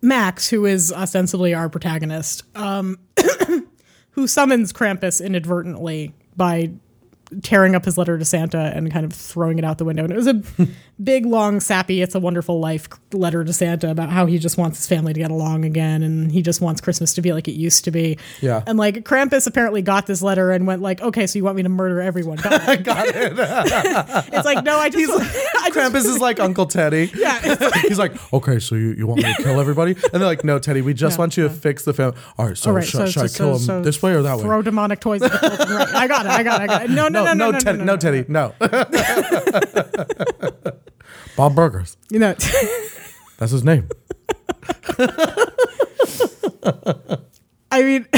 Speaker 2: Max, who is ostensibly our protagonist, um, who summons Krampus inadvertently by tearing up his letter to Santa and kind of throwing it out the window. And it was a big, long, sappy, It's a Wonderful Life letter to Santa about how he just wants his family to get along again and he just wants Christmas to be like it used to be.
Speaker 1: Yeah.
Speaker 2: And like Krampus apparently got this letter and went like, okay, so you want me to murder everyone. Got.
Speaker 1: Got it.
Speaker 2: it's like, no, I just, I just
Speaker 1: Krampus is like Uncle Teddy.
Speaker 2: yeah.
Speaker 1: He's like, okay, so you, you want me to kill everybody? And they're like, no, Teddy, we just
Speaker 2: Yeah,
Speaker 1: want you to fix the family. All right, so,
Speaker 2: All right,
Speaker 1: should,
Speaker 2: so-
Speaker 1: should I
Speaker 2: so-
Speaker 1: kill him
Speaker 2: so
Speaker 1: this way or that way?
Speaker 2: Throw demonic toys at the. Right. I got it. I got it. I got it. No, no, no, no, no, no,
Speaker 1: Teddy,
Speaker 2: no,
Speaker 1: Teddy, no. Bob Burgers.
Speaker 2: You know,
Speaker 1: That's his name.
Speaker 2: I mean,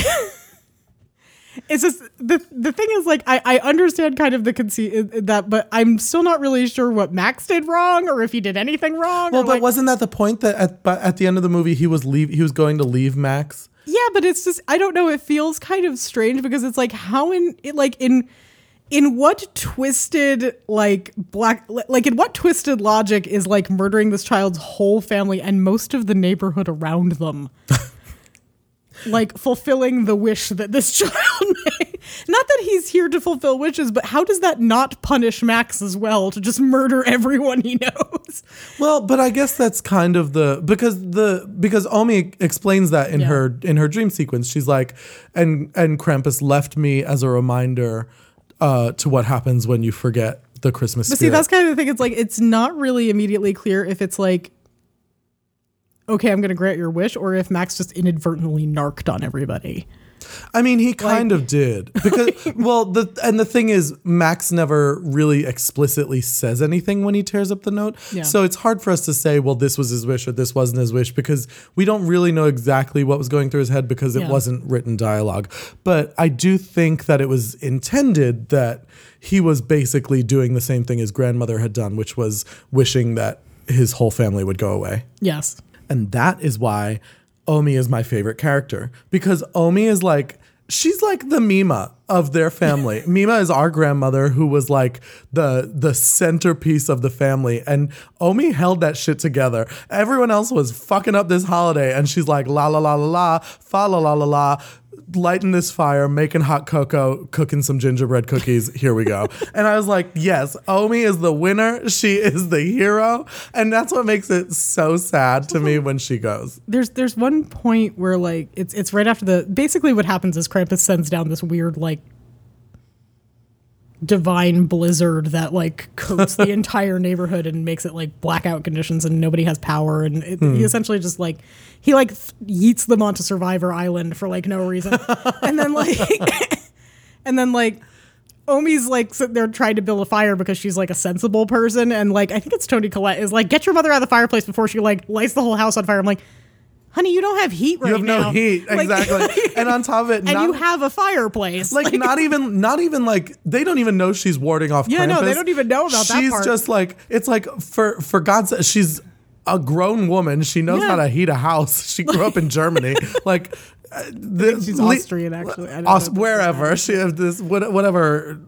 Speaker 2: it's just the the thing is like I I understand kind of the conceit in uh, uh, that, but I'm still not really sure what Max did wrong or if he did anything wrong.
Speaker 1: Well, but
Speaker 2: like-
Speaker 1: wasn't that the point that at but at the end of the movie he was leave he was going to leave Max?
Speaker 2: Yeah, but it's just I don't know. It feels kind of strange because it's like how in it like in in what twisted like black like in what twisted logic is like murdering this child's whole family and most of the neighborhood around them like fulfilling the wish that this child made not that he's here to fulfill wishes but how does that not punish max as well to just murder everyone he knows
Speaker 1: Well, but I guess that's kind of the because the because Omi explains that in
Speaker 2: Yeah.
Speaker 1: her in her dream sequence. She's like, and and Krampus left me as a reminder uh, to what happens when you forget the Christmas
Speaker 2: But see, that's kind of the thing. It's like it's not really immediately clear if it's like okay, I'm going to grant your wish, or if Max just inadvertently narked on everybody.
Speaker 1: I mean, he kind of did because well, the and the thing is, Max never really explicitly says anything when he tears up the note.
Speaker 2: Yeah.
Speaker 1: So it's hard for us to say, well, this was his wish or this wasn't his wish because we don't really know exactly what was going through his head because it
Speaker 2: Yeah.
Speaker 1: wasn't written dialogue. But I do think that it was intended that he was basically doing the same thing his grandmother had done, which was wishing that his whole family would go away.
Speaker 2: Yes.
Speaker 1: And that is why Omi is my favorite character because Omi is like, she's like the Mima of their family. Mima is our grandmother who was like the the centerpiece of the family and Omi held that shit together. Everyone else was fucking up this holiday and she's like la la la la la fa la la la la lighting this fire, making hot cocoa, cooking some gingerbread cookies. Here we go. and I was like, yes, Omi is the winner. She is the hero. And that's what makes it so sad to me when she goes.
Speaker 2: There's there's one point where like it's it's right after the basically what happens is Krampus sends down this weird like divine blizzard that like coats the entire neighborhood and makes it like blackout conditions and nobody has power. And it, he hmm. essentially just like he like yeets them onto survivor island for like no reason. And then like and then like Omi's like sitting there trying to build a fire because she's like a sensible person. And like I think it's Toni Collette is like get your mother out of the fireplace before she like lights the whole house on fire. I'm like, honey, you don't have heat right now.
Speaker 1: You have
Speaker 2: now.
Speaker 1: no heat.
Speaker 2: Like-
Speaker 1: Exactly. and on top of it,
Speaker 2: and
Speaker 1: not,
Speaker 2: you have a fireplace.
Speaker 1: like not even not even like they don't even know she's warding off
Speaker 2: Yeah, no, they don't even know about that
Speaker 1: she's just like it's like for for God's sake, she's a grown woman. She knows
Speaker 2: Yeah.
Speaker 1: how to heat a house. She grew up in Germany. Like uh, the,
Speaker 2: she's Austrian, actually. I don't
Speaker 1: Aus-
Speaker 2: know
Speaker 1: wherever she has this whatever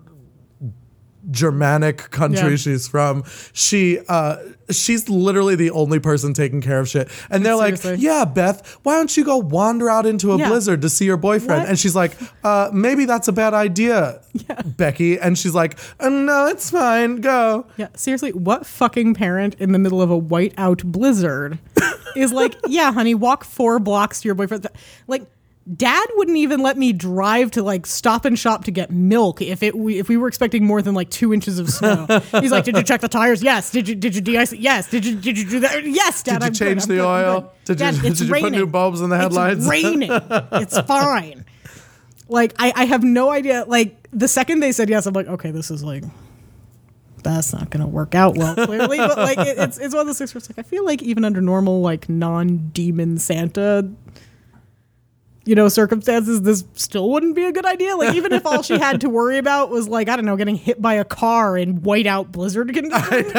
Speaker 1: Germanic country
Speaker 2: Yeah.
Speaker 1: she's from. She uh she's literally the only person taking care of shit. And they're like, "Yeah, Beth, why don't you go wander out into a
Speaker 2: Yeah.
Speaker 1: blizzard to see your boyfriend?"
Speaker 2: What?
Speaker 1: And she's like, uh maybe that's a bad idea, Becky. And she's like, uh, "No, it's fine. Go."
Speaker 2: Yeah, seriously, what fucking parent in the middle of a whiteout blizzard is like, yeah, honey, walk four blocks to your boyfriend? Like, dad wouldn't even let me drive to like stop and shop to get milk if it we, if we were expecting more than like two inches of snow. He's like, did you check the tires? Yes. Did you did you de-ice it? Yes. Did you did you do that? Yes, dad.
Speaker 1: Did you
Speaker 2: I'm
Speaker 1: change
Speaker 2: I'm
Speaker 1: the
Speaker 2: I'm
Speaker 1: oil?
Speaker 2: good."
Speaker 1: Did you-
Speaker 2: Dad,
Speaker 1: did
Speaker 2: it's
Speaker 1: you put
Speaker 2: raining.
Speaker 1: new bulbs in the headlights?
Speaker 2: It's raining. it's fine. Like I, I have no idea. Like the second they said yes, I'm like, okay, this is like that's not going to work out well, clearly. but like, it, it's it's one of those things where it's like I feel like even under normal like non demon Santa, you know, circumstances, this still wouldn't be a good idea. Like even if all she had to worry about was like I don't know, getting hit by a car in whiteout blizzard conditions.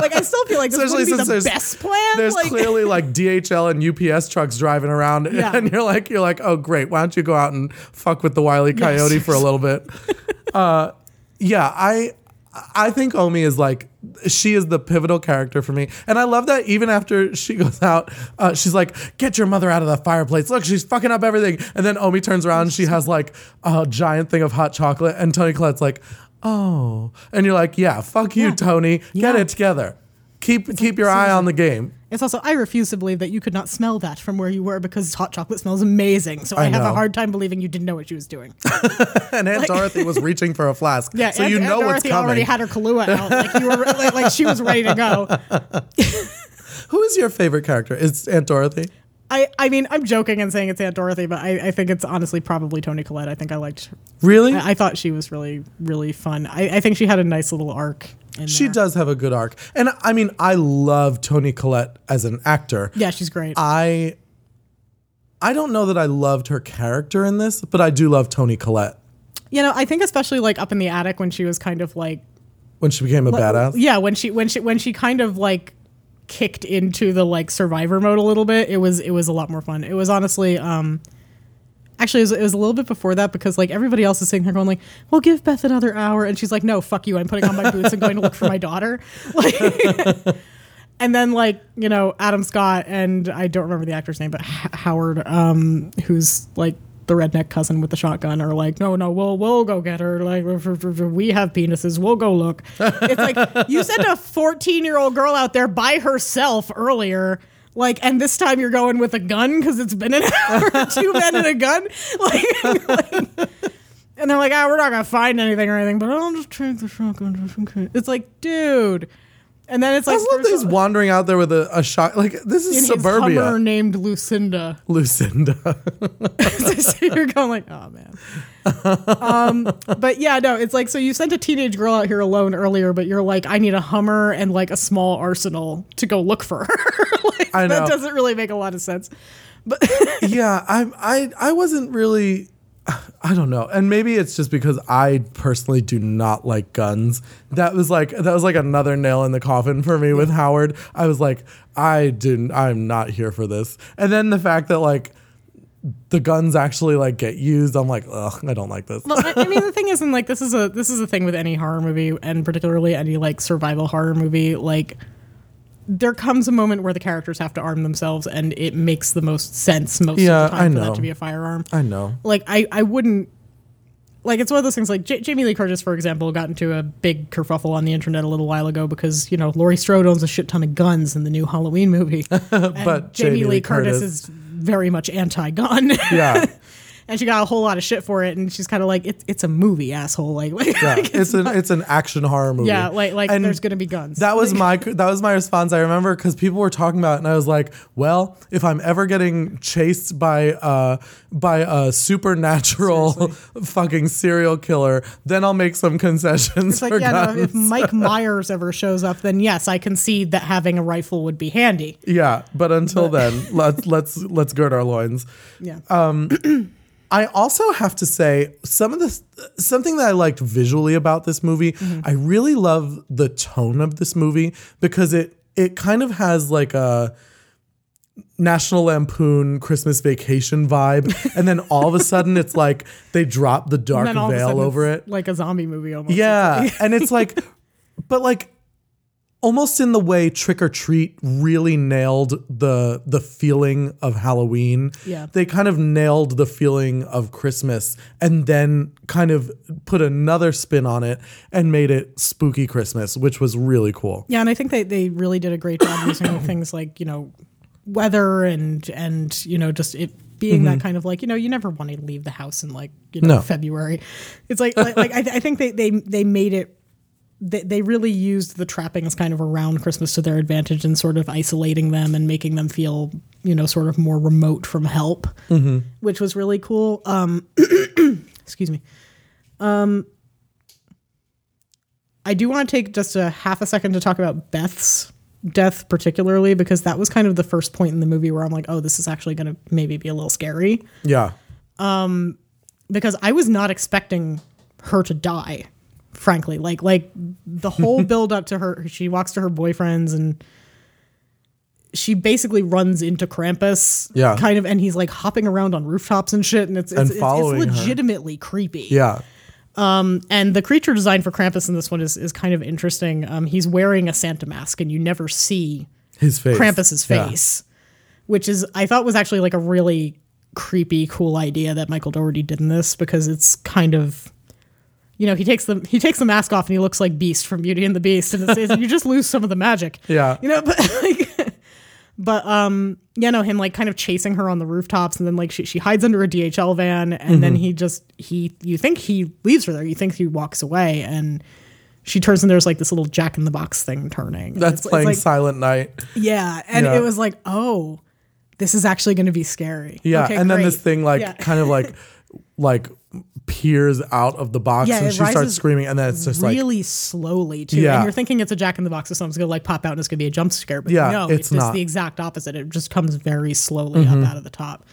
Speaker 2: Like I still feel like this
Speaker 1: Especially
Speaker 2: wouldn't be the best plan.
Speaker 1: There's
Speaker 2: like,
Speaker 1: clearly like DHL and UPS trucks driving around,
Speaker 2: Yeah.
Speaker 1: and you're like, you're like, oh great, why don't you go out and fuck with the wily coyote for a little bit? uh, yeah, I I think Omi is like she is the pivotal character for me, and I love that even after she goes out, uh, she's like, "Get your mother out of the fireplace! Look, she's fucking up everything." And then Omi turns around, and she has like a giant thing of hot chocolate, and Toni Collette's like, "Oh," and you're like, "Yeah, fuck you,
Speaker 2: Yeah.
Speaker 1: Toni. Get
Speaker 2: Yeah.
Speaker 1: it together. Keep keep your eye on the game."
Speaker 2: It's also I refuse to believe that you could not smell that from where you were because hot chocolate smells amazing. So I, have
Speaker 1: know.
Speaker 2: a hard time believing you didn't know what she was doing.
Speaker 1: And Aunt Dorothy was reaching for a flask,
Speaker 2: Yeah,
Speaker 1: so
Speaker 2: Aunt-
Speaker 1: you
Speaker 2: Aunt
Speaker 1: know what's
Speaker 2: Dorothy
Speaker 1: coming.
Speaker 2: already had her Kahlua out, like you were, like, like she was ready to go.
Speaker 1: Who is your favorite character? It's Aunt Dorothy.
Speaker 2: I, I mean, I'm joking and saying it's Aunt Dorothy, but I, I think it's honestly probably Toni Collette. I think I liked.
Speaker 1: Really?
Speaker 2: I, I thought she was really, really fun. I, I think she had a nice little arc.
Speaker 1: She does have a good arc. And I mean, I love Toni Collette as an actor.
Speaker 2: Yeah, she's great.
Speaker 1: I I don't know that I loved her character in this, but I do love Toni Collette
Speaker 2: you know, I think especially like up in the attic when she was kind of like
Speaker 1: when she became a badass.
Speaker 2: Yeah, when she when she when she kind of like kicked into the like survivor mode a little bit, it was it was a lot more fun. It was honestly um actually it was, it was a little bit before that because like everybody else is sitting there going like, "Well, give Beth another hour," and she's like, "No, fuck you! I'm putting on my boots and going to look for my daughter." Like. And then, like you know, Adam Scott and I don't remember the actor's name, but H- Howard, um, who's like the redneck cousin with the shotgun, are like, no, no, we'll we'll go get her. Like we have penises, we'll go look. It's like you sent a fourteen year old girl out there by herself earlier. Like, and this time you're going with a gun because it's been an hour. Two men and a gun. Like, like- and they're like, ah, we're not gonna find anything or anything, but I'll just take the shotgun just in case. It's like, dude. And then it's like
Speaker 1: just love that he's wandering out there with a, a shot. Like this is suburbia.
Speaker 2: Named Lucinda.
Speaker 1: Lucinda.
Speaker 2: so you're going like, oh man. Um, but yeah, no, it's like so you sent a teenage girl out here alone earlier, but you're like, I need a Hummer and like a small arsenal to go look for her. like,
Speaker 1: I know.
Speaker 2: That doesn't really make a lot of sense. But
Speaker 1: yeah, I I I wasn't really I don't know. And maybe it's just because I personally do not like guns. That was like that was like another nail in the coffin for me with Howard. I was like I didn't I'm not here for this. And then the fact that like the guns actually like get used, I'm like, ugh, I don't like this.
Speaker 2: Well, I, mean, the thing is, and like this is a this is a thing with any horror movie, and particularly any like survival horror movie. Like, there comes a moment where the characters have to arm themselves, and it makes the most sense most
Speaker 1: Yeah,
Speaker 2: of the time
Speaker 1: I
Speaker 2: for
Speaker 1: know.
Speaker 2: that to be a firearm.
Speaker 1: I know.
Speaker 2: Like, I I wouldn't. Like it's one of those things. Like J- Jamie Lee Curtis, for example, got into a big kerfuffle on the internet a little while ago because you know Laurie Strode owns a shit ton of guns in the new Halloween movie,
Speaker 1: But
Speaker 2: Jamie, Lee Curtis, is very much anti-gun.
Speaker 1: Yeah.
Speaker 2: and she got a whole lot of shit for it and she's kind of like it's it's a movie asshole like, like
Speaker 1: Yeah.
Speaker 2: like,
Speaker 1: it's an it's an action horror movie.
Speaker 2: yeah like like
Speaker 1: And
Speaker 2: there's gonna be guns
Speaker 1: That was my that was my response. I remember because people were talking about it, and I was like, "Well, if I'm ever getting chased by uh by a supernatural fucking serial killer, then I'll make some concessions
Speaker 2: it's like
Speaker 1: for
Speaker 2: yeah no, if mike myers ever shows up then yes i concede that having a rifle would be handy
Speaker 1: yeah, but until then, let's let's let's gird our loins.
Speaker 2: yeah
Speaker 1: I also have to say some of this something that I liked visually about this movie.
Speaker 2: Mm-hmm.
Speaker 1: I really love the tone of this movie because it it kind of has like a National Lampoon Christmas Vacation vibe, and then all of a sudden it's like they drop the dark
Speaker 2: and then all of a
Speaker 1: veil over it.
Speaker 2: like a zombie movie almost
Speaker 1: Yeah, and it's like, but like almost in the way Trick or Treat really nailed the the feeling of Halloween.
Speaker 2: Yeah.
Speaker 1: they kind of nailed the feeling of Christmas, and then kind of put another spin on it and made it spooky Christmas, which was really cool.
Speaker 2: yeah and i think they, they really did a great job using things like you know weather and and you know just it being that kind of like you know you never want to leave the house in like you know
Speaker 1: Mm-hmm. No.
Speaker 2: february it's like like, like I, th- I think they they they made it they, they really used the trappings kind of around christmas to their advantage and sort of isolating them and making them feel you know sort of more remote from help which was really cool. Um excuse me. Um i do want to take just a half a second to talk about beth's death particularly because that was kind of the first point in the movie where i'm like oh this is actually going to maybe be a little scary.
Speaker 1: Yeah,
Speaker 2: because I was not expecting her to die. Frankly, like like the whole build up to her, she walks to her boyfriend's and she basically runs into Krampus.
Speaker 1: Yeah.
Speaker 2: kind of, and he's like hopping around on rooftops and shit, and it's it's,
Speaker 1: And
Speaker 2: it's, it's
Speaker 1: following her.
Speaker 2: legitimately creepy.
Speaker 1: yeah, Um,
Speaker 2: And the creature design for Krampus in this one is is kind of interesting. Um, he's wearing a Santa mask, and you never see
Speaker 1: his face,
Speaker 2: Krampus's
Speaker 1: Yeah.
Speaker 2: face, which is I thought was actually like a really creepy, cool idea that Michael Dougherty did in this because it's kind of, you know, he takes the he takes the mask off and he looks like Beast from Beauty and the Beast, and it's, it's- you just lose some of the magic.
Speaker 1: Yeah.
Speaker 2: you know, but like, but um, you know, him like kind of chasing her on the rooftops, and then like she she hides under a DHL van, and
Speaker 1: Mm-hmm.
Speaker 2: then he just he you think he leaves her there, you think he walks away, and. She turns and there's like this little Jack in the Box thing turning.
Speaker 1: That's
Speaker 2: it's- it's
Speaker 1: playing
Speaker 2: like-
Speaker 1: Silent Night.
Speaker 2: yeah, and
Speaker 1: Yeah.
Speaker 2: it was like, oh, this is actually going to be scary.
Speaker 1: Yeah,
Speaker 2: Okay,
Speaker 1: and then this thing like
Speaker 2: Yeah.
Speaker 1: kind of like like peers out of the box
Speaker 2: Yeah,
Speaker 1: and she starts screaming and then it's just like
Speaker 2: really slowly too.
Speaker 1: Yeah.
Speaker 2: And you're thinking it's a Jack in the Box or something's gonna like pop out and it's gonna be a jump scare, but
Speaker 1: Yeah,
Speaker 2: no,
Speaker 1: it's
Speaker 2: it's, just
Speaker 1: not. Mm-hmm.
Speaker 2: the exact opposite. It just comes very slowly up out of the top,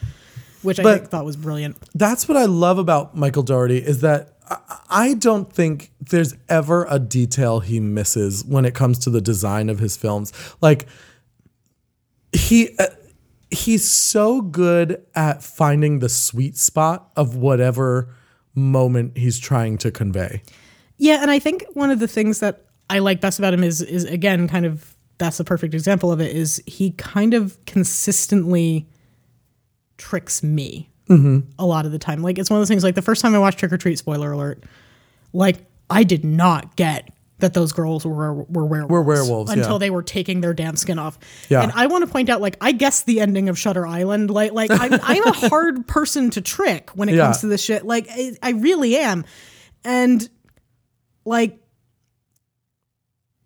Speaker 2: which I think thought was brilliant.
Speaker 1: that's what I love about Michael Dougherty is that I- I don't think there's ever a detail he misses when it comes to the design of his films. Like he uh, he's so good at finding the sweet spot of whatever moment he's trying to convey.
Speaker 2: Yeah, and I think one of the things that I like best about him is is again kind of that's a perfect example of it is he kind of consistently tricks me mm-hmm. a lot of the time. Like it's one of those things like the first time I watched Trick or Treat, spoiler alert, like I did not get that those girls were were werewolves,
Speaker 1: Were werewolves,
Speaker 2: until
Speaker 1: yeah.
Speaker 2: they were taking their damn skin off.
Speaker 1: Yeah.
Speaker 2: And I want to point out, like, I guess the ending of Shutter Island. Like, like I'm, I'm a hard person to trick when it
Speaker 1: Yeah.
Speaker 2: comes to this shit. Like, I, I really am. And like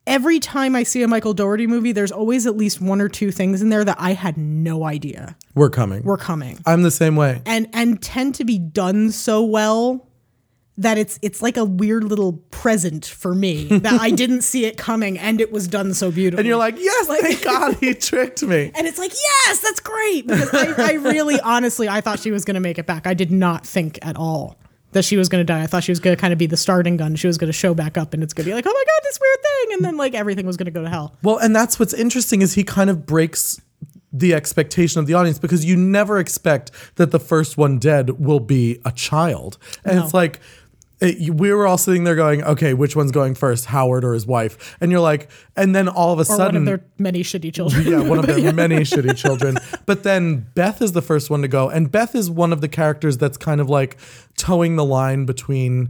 Speaker 2: every time I see a Michael Dougherty movie, there's always at least one or two things in there that I had no idea
Speaker 1: We're coming.
Speaker 2: We're coming.
Speaker 1: I'm the same way.
Speaker 2: and and tend to be done so well that it's it's like a weird little present for me that I didn't see it coming and it was done so beautifully.
Speaker 1: And you're like, yes, thank God he tricked me.
Speaker 2: and it's like, yes, that's great because I, I really honestly I thought she was going to make it back. I did not think at all that she was going to die. I thought she was going to kind of be the starting gun. She was going to show back up and it's going to be like, oh my god, this weird thing, and then like everything was going to go to hell.
Speaker 1: Well, and that's what's interesting is he kind of breaks the expectation of the audience because you never expect that the first one dead will be a child. And
Speaker 2: No.
Speaker 1: it's like it, we were all sitting there going, okay, which one's going first, Howard or his wife? And you're like, and then all of a
Speaker 2: Or
Speaker 1: sudden,
Speaker 2: one of their many shitty children.
Speaker 1: yeah, one of their many shitty children. But then Beth is the first one to go, and Beth is one of the characters that's kind of like towing the line between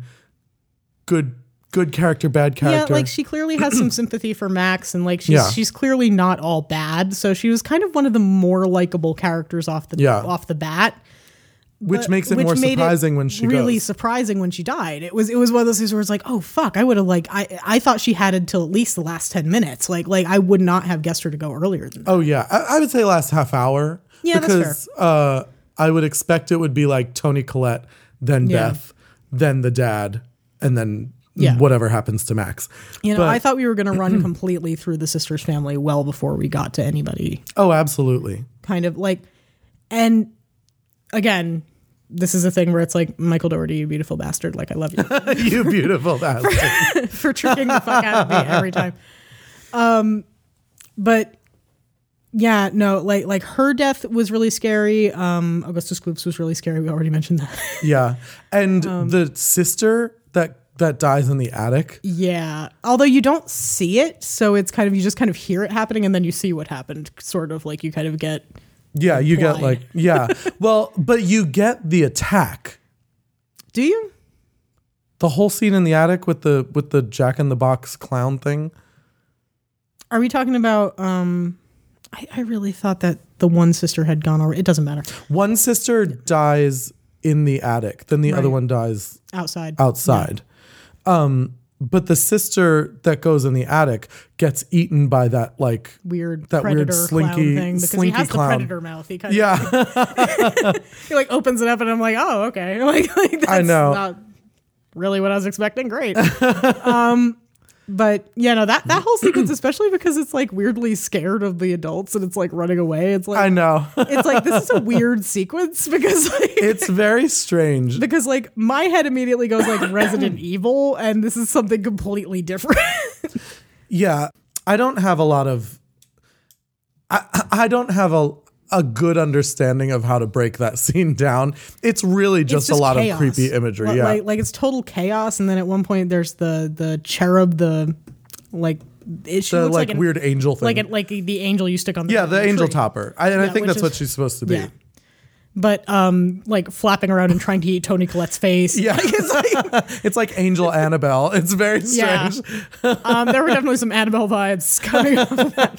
Speaker 1: good, good character, bad character.
Speaker 2: Yeah, like she clearly has some sympathy for Max, and like she's
Speaker 1: Yeah.
Speaker 2: she's clearly not all bad. So she was kind of one of the more likable characters off the
Speaker 1: Yeah.
Speaker 2: off the bat.
Speaker 1: Which
Speaker 2: but-
Speaker 1: makes it
Speaker 2: which
Speaker 1: more
Speaker 2: made it
Speaker 1: surprising when she
Speaker 2: really
Speaker 1: goes.
Speaker 2: surprising when she died. It was it was one of those things where it's like, oh fuck, I would have like I I thought she had it until at least the last ten minutes. Like like I would not have guessed her to go earlier than that.
Speaker 1: Oh yeah, I, I would say last half hour.
Speaker 2: Yeah, that's
Speaker 1: because uh, I would expect it would be like Toni Collette, then
Speaker 2: Yeah.
Speaker 1: Beth, then the dad, and then
Speaker 2: Yeah.
Speaker 1: whatever happens to Max.
Speaker 2: You know,
Speaker 1: But-
Speaker 2: I thought we were going to run completely through the sisters family well before we got to anybody
Speaker 1: Oh, absolutely.
Speaker 2: kind of like and again this is a thing where it's like michael dougherty you beautiful bastard. Like i love you.
Speaker 1: You beautiful bastard.
Speaker 2: for tricking the fuck out of me every time. Um but yeah no like like her death was really scary. Um augustus Gloops was really scary. We already mentioned that.
Speaker 1: Yeah, and
Speaker 2: Um,
Speaker 1: the sister that that dies in the attic.
Speaker 2: yeah. Although you don't see it so it's kind of you just kind of hear it happening and then you see what happened sort of like you kind of get
Speaker 1: Yeah, you get like yeah. well, but you get the attack.
Speaker 2: do you
Speaker 1: The whole scene in the attic with the with the Jack in the Box clown thing.
Speaker 2: Are we talking about? Um, I, I really thought that the one sister had gone already. It doesn't matter.
Speaker 1: One sister dies in the attic, then the other one dies
Speaker 2: Outside.
Speaker 1: outside. Um, but the sister that goes in the attic gets eaten by that like
Speaker 2: Weird
Speaker 1: that weird
Speaker 2: predator
Speaker 1: slinky-
Speaker 2: clown thing because he has
Speaker 1: clown.
Speaker 2: the predator mouth. He kind of
Speaker 1: yeah
Speaker 2: of he like opens it up and I'm like, oh okay, like, like that's
Speaker 1: I know.
Speaker 2: not really what I was expecting. Great. um, but yeah, no that that whole sequence, especially because it's like weirdly scared of the adults and it's like running away. It's like
Speaker 1: I know
Speaker 2: it's like this is a weird sequence because like
Speaker 1: it's very strange
Speaker 2: because like my head immediately goes like Resident Evil, and this is something completely different.
Speaker 1: yeah I don't have a lot of I I don't have a a good understanding of how to break that scene down it's really just,
Speaker 2: It's
Speaker 1: a lot
Speaker 2: chaos.
Speaker 1: of creepy imagery
Speaker 2: Like,
Speaker 1: yeah
Speaker 2: like, like it's total chaos, and then at one point there's the the cherub, the like it, she
Speaker 1: the
Speaker 2: looks
Speaker 1: like,
Speaker 2: like, an,
Speaker 1: weird angel thing
Speaker 2: like it, like the angel you stick on the
Speaker 1: yeah the
Speaker 2: tree.
Speaker 1: angel topper I, and I think that's
Speaker 2: is-
Speaker 1: what she's supposed to be
Speaker 2: Yeah. But um, like flapping around and trying to eat Toni Collette's face.
Speaker 1: Yeah.
Speaker 2: It's like,
Speaker 1: it's like angel annabelle it's very
Speaker 2: Yeah.
Speaker 1: strange
Speaker 2: um, there were definitely some Annabelle vibes coming off of that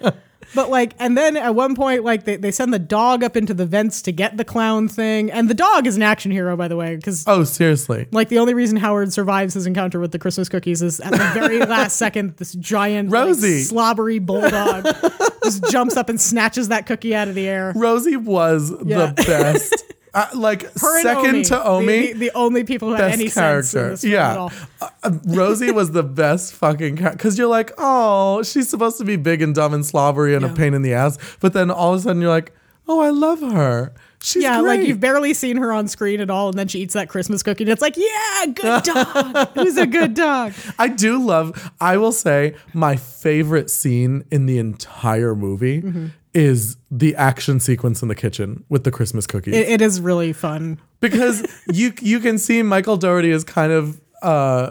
Speaker 2: thing. But like, and then at one point, like they, they send the dog up into the vents to get the clown thing, and the dog is an action hero, by the way, because
Speaker 1: oh seriously
Speaker 2: like the only reason Howard survives his encounter with the Christmas cookies is at the very last second, this giant like, slobbery bulldog just jumps up and snatches that cookie out of the air.
Speaker 1: Rosie was
Speaker 2: Yeah.
Speaker 1: the best. Uh, like
Speaker 2: Her
Speaker 1: second to
Speaker 2: the-
Speaker 1: Omi,
Speaker 2: the, the only people who have
Speaker 1: best
Speaker 2: any sense in
Speaker 1: character.
Speaker 2: at
Speaker 1: Yeah,
Speaker 2: all.
Speaker 1: Uh, Rosie was the best fucking character because you're like, oh, she's supposed to be big and dumb and slobbery and a pain in the ass, but then all of a sudden you're like, oh, I love her. She's
Speaker 2: Yeah,
Speaker 1: great.
Speaker 2: like you've barely seen her on screen at all, and then she eats that Christmas cookie, and it's like, yeah, good dog. Who's a good dog?
Speaker 1: I do love. I will say my favorite scene in the entire movie
Speaker 2: Mm-hmm.
Speaker 1: Is the action sequence in the kitchen with the Christmas cookies.
Speaker 2: It, it is really fun.
Speaker 1: because you you can see Michael Dougherty is kind of uh,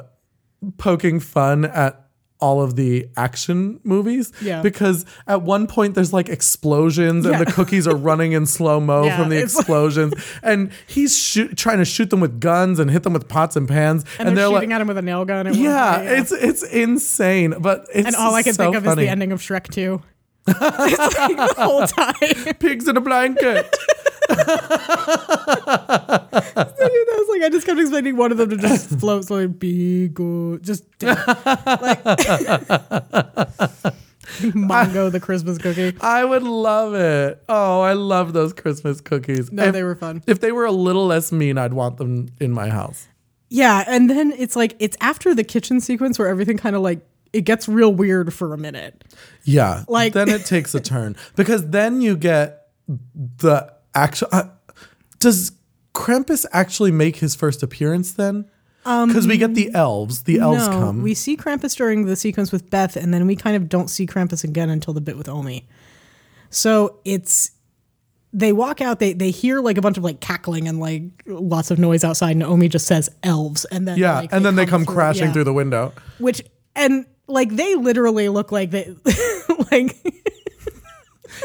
Speaker 1: poking fun at all of the action movies.
Speaker 2: Yeah.
Speaker 1: Because at one point there's like explosions and the cookies are running in slow mo
Speaker 2: Yeah,
Speaker 1: from the
Speaker 2: it's like-
Speaker 1: explosions, and he's shoot, trying to shoot them with guns and hit them with pots and pans,
Speaker 2: And, they're, shooting at him with a nail gun. one
Speaker 1: yeah, it's it's insane, but it's
Speaker 2: and all I can
Speaker 1: so
Speaker 2: think of
Speaker 1: funny.
Speaker 2: is the ending of Shrek 2. It's like the whole time.
Speaker 1: Pigs in a blanket.
Speaker 2: that was like, I just kept expecting one of them to just float slowly, be good, just like Mongo the Christmas cookie.
Speaker 1: I would love it. Oh, I love those Christmas cookies.
Speaker 2: No,
Speaker 1: if,
Speaker 2: they were fun.
Speaker 1: if they were a little less mean, I'd want them in my house.
Speaker 2: Yeah, and then it's like it's after the kitchen sequence where everything kind of like it gets real weird for a minute.
Speaker 1: Yeah.
Speaker 2: Like-
Speaker 1: then it takes a turn because then you get the actual. Uh, does Krampus actually make his first appearance then? Because we get the elves. The elves
Speaker 2: no,
Speaker 1: come.
Speaker 2: we see Krampus during the sequence with Beth, and then we kind of don't see Krampus again until the bit with Omi. So it's they walk out, they they hear like a bunch of like cackling and like lots of noise outside, and Omi just says elves, and then
Speaker 1: yeah,
Speaker 2: like,
Speaker 1: and then they come
Speaker 2: through-
Speaker 1: crashing
Speaker 2: yeah.
Speaker 1: through the window.
Speaker 2: which and like they literally look like they like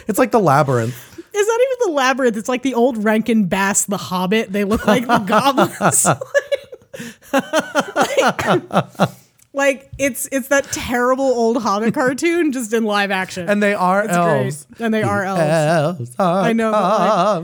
Speaker 1: It's like the labyrinth.
Speaker 2: it's not even the labyrinth. It's like the old rankin bass the hobbit. They look like the goblins. Like, like, it's it's that terrible old hobbit cartoon just in live action
Speaker 1: And they are
Speaker 2: It's
Speaker 1: elves.
Speaker 2: great. and they are elves
Speaker 1: Elves are
Speaker 2: I know.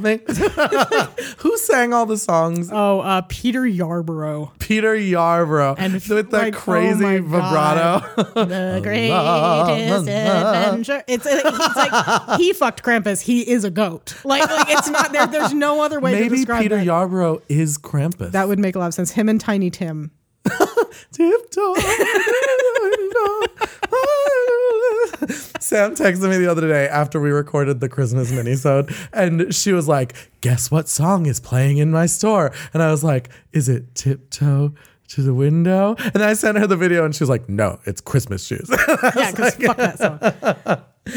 Speaker 1: Who sang all the songs?
Speaker 2: oh uh peter yarbrough
Speaker 1: Peter Yarbrough.
Speaker 2: and
Speaker 1: with that
Speaker 2: like, oh
Speaker 1: crazy
Speaker 2: my
Speaker 1: vibrato.
Speaker 2: God. the greatest adventure. It's, it's like he fucked Krampus. He is a goat. Like, like it's not there. There's no other way to describe.
Speaker 1: Maybe Peter
Speaker 2: that.
Speaker 1: Yarbrough is Krampus.
Speaker 2: that would make a lot of sense. Him and Tiny Tim.
Speaker 1: Tiptoe. Sam texted me the other day after we recorded the Christmas minisode, and she was like, "Guess what song is playing in my store?" And I was like, "Is it Tiptoe to the Window?" And then I sent her the video, and she was like, "No, it's Christmas shoes."
Speaker 2: Yeah, because fuck that song.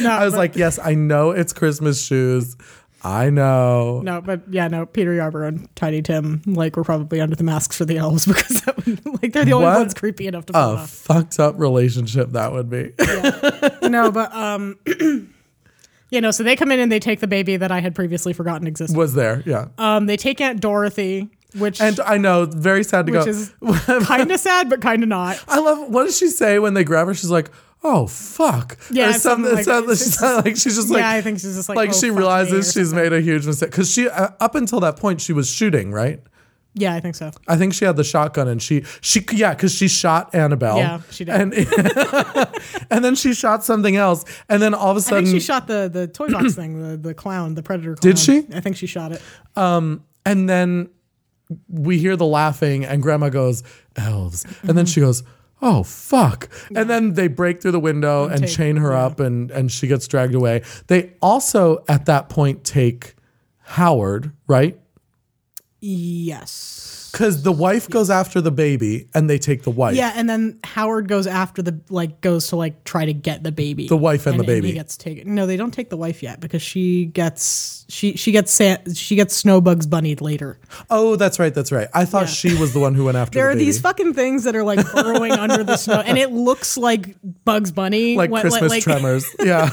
Speaker 2: No,
Speaker 1: I was
Speaker 2: but,
Speaker 1: like, "Yes, I know it's Christmas shoes. I know."
Speaker 2: no, but yeah, no. Peter Yarbrough and Tiny Tim, like, were probably under the masks for the elves because that would, like they're the only
Speaker 1: What?
Speaker 2: ones creepy enough to pull
Speaker 1: A
Speaker 2: it off.
Speaker 1: fucked up relationship that would be.
Speaker 2: no, but um, you know, so they come in and they take the baby that I had previously forgotten existed.
Speaker 1: was there, yeah.
Speaker 2: Um, they take Aunt Dorothy, which
Speaker 1: And I know, very sad to
Speaker 2: which
Speaker 1: go.
Speaker 2: is kind of sad, but kind of not.
Speaker 1: I love what does she say when they grab her? She's like, "Oh fuck!"
Speaker 2: Yeah,
Speaker 1: or
Speaker 2: something like-
Speaker 1: something she's like she's just like
Speaker 2: yeah, I think she's just like,
Speaker 1: like
Speaker 2: oh,
Speaker 1: she realizes she's
Speaker 2: something.
Speaker 1: made a huge mistake because she uh, up until that point she was shooting right.
Speaker 2: Yeah, I think so.
Speaker 1: I think she had the shotgun and she she yeah because she shot Annabelle.
Speaker 2: Yeah, she did.
Speaker 1: And and then she shot something else and then all of a sudden
Speaker 2: think she shot the the toy box thing, the the clown, the predator. Clown.
Speaker 1: Did she?
Speaker 2: I think she shot it.
Speaker 1: Um and then we hear the laughing and grandma goes elves and then she goes oh fuck. And then they break through the window and
Speaker 2: take-
Speaker 1: chain her up and and she gets dragged away. They also at that point take howard right?
Speaker 2: Yes.
Speaker 1: Because the wife goes after the baby and they take the wife
Speaker 2: Yeah, and then Howard goes after the like goes to like try to get the baby.
Speaker 1: The wife and the baby.
Speaker 2: gets taken. No, they don't take the wife yet because she gets she she gets sa- she gets Snowbugs bunnied later.
Speaker 1: oh that's right that's right i thought
Speaker 2: Yeah.
Speaker 1: she was the one who went after
Speaker 2: There
Speaker 1: the
Speaker 2: are these fucking things that are like burrowing under the snow, and it looks like Bugs Bunny,
Speaker 1: like christmas
Speaker 2: like,
Speaker 1: tremors yeah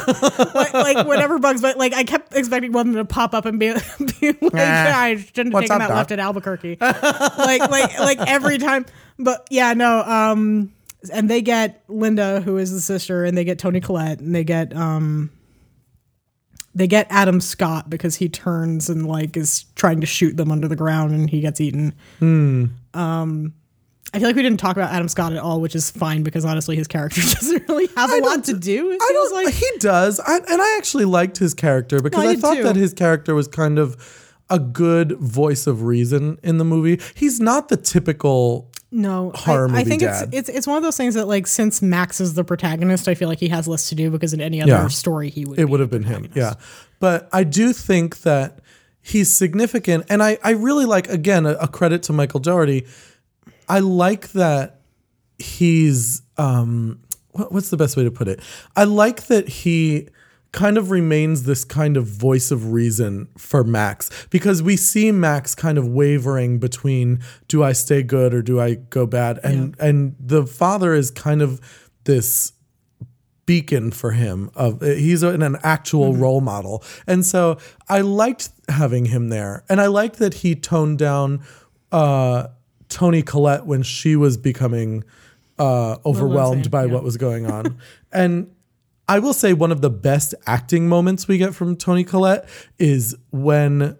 Speaker 2: like, like whenever Bugs Bunny, like I kept expecting one of them to pop up and be, be like,
Speaker 1: Eh,
Speaker 2: I shouldn't have
Speaker 1: what's
Speaker 2: taken
Speaker 1: up,
Speaker 2: that
Speaker 1: Doc?"
Speaker 2: left at Albuquerque. Like, like, like every time. But yeah, no. Um, and they get Linda, who is the sister, and they get Toni Collette, and they get um, they get Adam Scott because he turns and like is trying to shoot them under the ground, and he gets eaten.
Speaker 1: Hmm.
Speaker 2: Um, I feel like we didn't talk about Adam Scott at all, which is fine because honestly, his character doesn't really have a lot to do. It
Speaker 1: I don't,
Speaker 2: like
Speaker 1: he does, I, and I actually liked his character because
Speaker 2: I
Speaker 1: I thought
Speaker 2: too.
Speaker 1: that his character was kind of a good voice of reason in the movie. He's not the typical.
Speaker 2: No,
Speaker 1: horror
Speaker 2: I, I think
Speaker 1: dad.
Speaker 2: it's it's it's one of those things that like since Max is the protagonist, I feel like he has less to do because in any other
Speaker 1: Yeah.
Speaker 2: story he would.
Speaker 1: It would have been him, yeah. But I do think that he's significant, and I I really like again a, a credit to Michael Dougherty. I like that he's um what, what's the best way to put it? I like that he kind of remains this kind of voice of reason for Max because we see Max kind of wavering between do I stay good or do I go bad? And and the father is kind of this beacon for him of he's an, an actual role model. And so i liked having him there. And i liked that he toned down uh toni collette when she was becoming uh overwhelmed by
Speaker 2: yeah.
Speaker 1: what was going on. And i will say one of the best acting moments we get from toni collette is when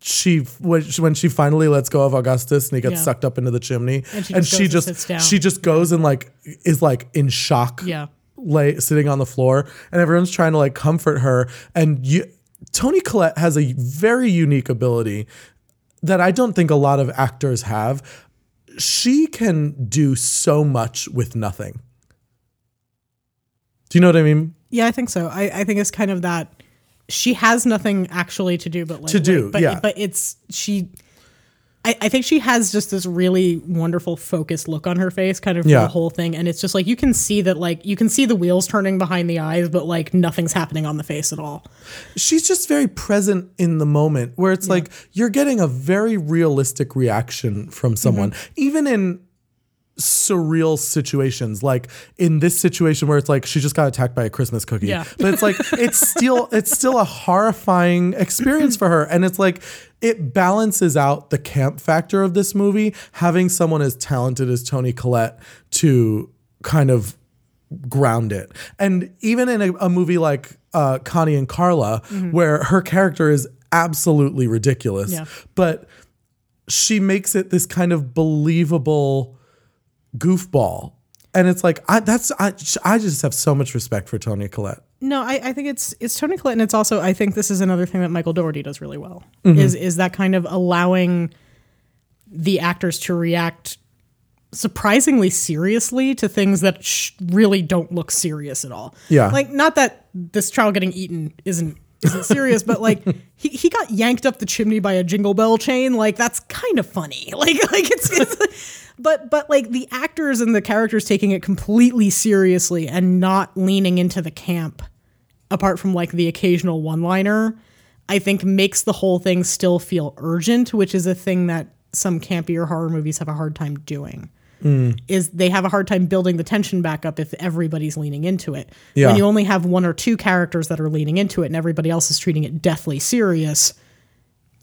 Speaker 1: she when she, when she finally lets go of Augustus and he gets
Speaker 2: Yeah.
Speaker 1: sucked up into the chimney
Speaker 2: And she
Speaker 1: and
Speaker 2: just
Speaker 1: she
Speaker 2: goes and
Speaker 1: just she just goes and like is like in shock
Speaker 2: Yeah.
Speaker 1: lay sitting on the floor and everyone's trying to like comfort her and you Toni Collette has a very unique ability that I don't think a lot of actors have. She can do so much with nothing. Do you know what I mean?
Speaker 2: Yeah, I think so. I, I think it's kind of that she has nothing actually to do but like
Speaker 1: To do,
Speaker 2: but,
Speaker 1: yeah.
Speaker 2: But it's she. I, I think she has just this really wonderful focused look on her face, kind of for
Speaker 1: Yeah.
Speaker 2: the whole thing, and it's just like you can see that like you can see the wheels turning behind the eyes, but like nothing's happening on the face at all.
Speaker 1: she's just very present in the moment where it's like you're getting a very realistic reaction from someone mm-hmm. even in surreal situations like in this situation where it's like she just got attacked by a christmas cookie
Speaker 2: Yeah.
Speaker 1: but it's like it's still it's still a horrifying experience for her and it's like it balances out the camp factor of this movie having someone as talented as toni collette to kind of ground it. And even in a, a movie like uh, Connie and Carla, where her character is absolutely ridiculous,
Speaker 2: Yeah.
Speaker 1: but she makes it this kind of believable goofball. And it's like I that's I, I just have so much respect for Toni Collette.
Speaker 2: No, I, I think it's it's Toni Collette, and it's also I think this is another thing that Michael Dougherty does really well mm-hmm. is is that kind of allowing the actors to react surprisingly seriously to things that sh- really don't look serious at all.
Speaker 1: Yeah.
Speaker 2: like not that this child getting eaten isn't isn't serious, but like he, he got yanked up the chimney by a jingle bell chain. Like that's kind of funny. Like like it's, it's but but like the actors and the characters taking it completely seriously and not leaning into the camp apart from like the occasional one liner, I think makes the whole thing still feel urgent, which is a thing that some campier horror movies have a hard time doing. Hmm. Is they have a hard time building the tension back up if everybody's leaning into it.
Speaker 1: Yeah.
Speaker 2: When you only have one or two characters that are leaning into it and everybody else is treating it deathly serious,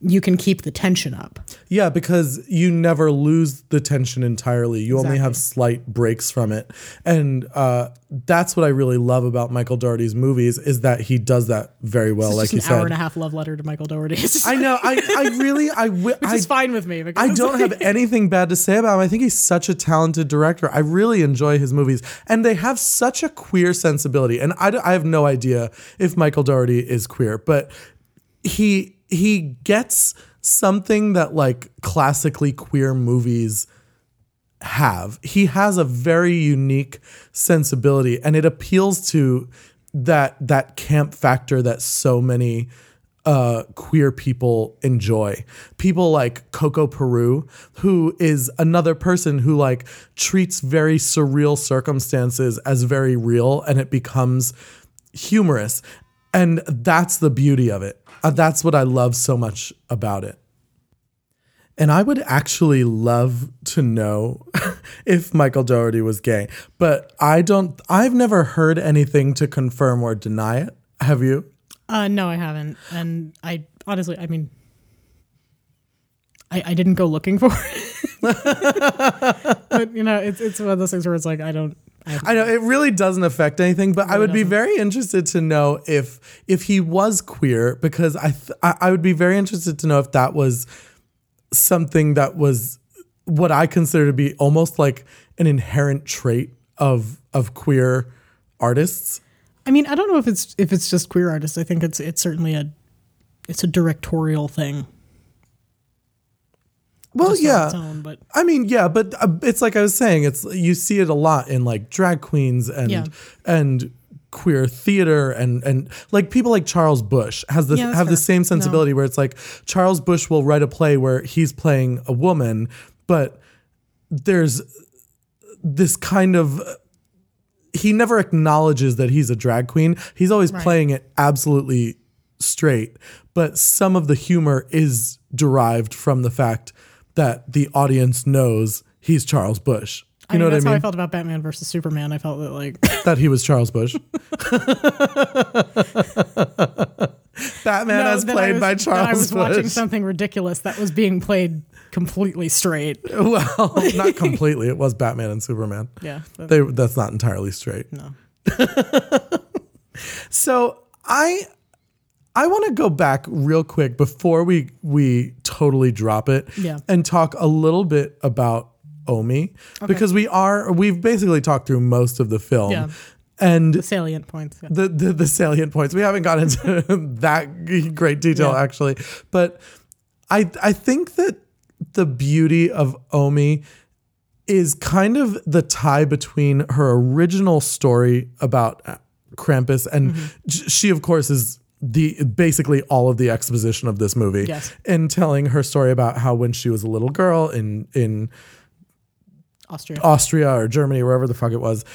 Speaker 2: you can keep the tension up.
Speaker 1: Yeah, because you never lose the tension entirely. You only have slight breaks from it. And uh, that's what I really love about Michael Dougherty's movies is that he does that very well, like
Speaker 2: Just
Speaker 1: you
Speaker 2: an hour
Speaker 1: said.
Speaker 2: and a half love letter to Michael Dougherty. It's
Speaker 1: I know. I, I really, I, wi- I,
Speaker 2: it's fine with me. Because
Speaker 1: I don't have anything bad to say about him. I think he's such a talented director. I really enjoy his movies, and they have such a queer sensibility. And I, d- I have no idea if Michael Dougherty is queer, but he he gets something that like classically queer movies have. He has a very unique sensibility and it appeals to that that camp factor that so many uh, queer people enjoy. People like Coco Peru, who is another person who like treats very surreal circumstances as very real and it becomes humorous. And that's the beauty of it. Uh, that's what I love so much about it. And I would actually love to know if Michael Dougherty was gay, but I don't, I've never heard anything to confirm or deny it. Have you?
Speaker 2: Uh, no, I haven't, and I honestly, I mean, I, I didn't go looking for it, but you know, it's it's one of those things where it's like I don't. I,
Speaker 1: know it really doesn't affect anything, but I would be very interested to know if if he was queer because I th- I I would be very interested to know if that was something that was what I consider to be almost like an inherent trait of of queer artists.
Speaker 2: I mean, I don't know if it's if it's just queer artists. I think it's it's certainly a it's a directorial thing.
Speaker 1: Well, yeah.
Speaker 2: own, but
Speaker 1: I mean, yeah, but uh, it's like I was saying, it's you see it a lot in like drag queens and
Speaker 2: Yeah.
Speaker 1: and queer theater and and like people like Charles Busch has the
Speaker 2: Yeah,
Speaker 1: have the same sensibility where it's like Charles Busch will write a play where he's playing a woman, but there's this kind of he never acknowledges that he's a drag queen. He's always
Speaker 2: Right.
Speaker 1: playing it absolutely straight, but some of the humor is derived from the fact that the audience knows he's Charles Busch. You
Speaker 2: I mean,
Speaker 1: know what I
Speaker 2: that's how I felt about Batman versus Superman. I felt that like
Speaker 1: that he was Charles Busch. Batman as played
Speaker 2: was-
Speaker 1: by Charles
Speaker 2: I was watching something ridiculous that was being played completely straight.
Speaker 1: Well, not completely. It was Batman and Superman.
Speaker 2: Yeah, but-
Speaker 1: They, that's not entirely straight.
Speaker 2: no.
Speaker 1: So I I want to go back real quick before we we totally drop it
Speaker 2: Yeah.
Speaker 1: and talk a little bit about Omi because we are we've basically talked through most of the film.
Speaker 2: Yeah.
Speaker 1: And
Speaker 2: The salient points. yeah.
Speaker 1: the, the the salient points. We haven't got into that great detail actually, but I I think that the beauty of Omi is kind of the tie between her original story about Krampus and
Speaker 2: Mm-hmm.
Speaker 1: she of course is the basically all of the exposition of this movie
Speaker 2: Yes.
Speaker 1: and telling her story about how when she was a little girl in in
Speaker 2: Austria.
Speaker 1: Austria or Germany, wherever the fuck it was,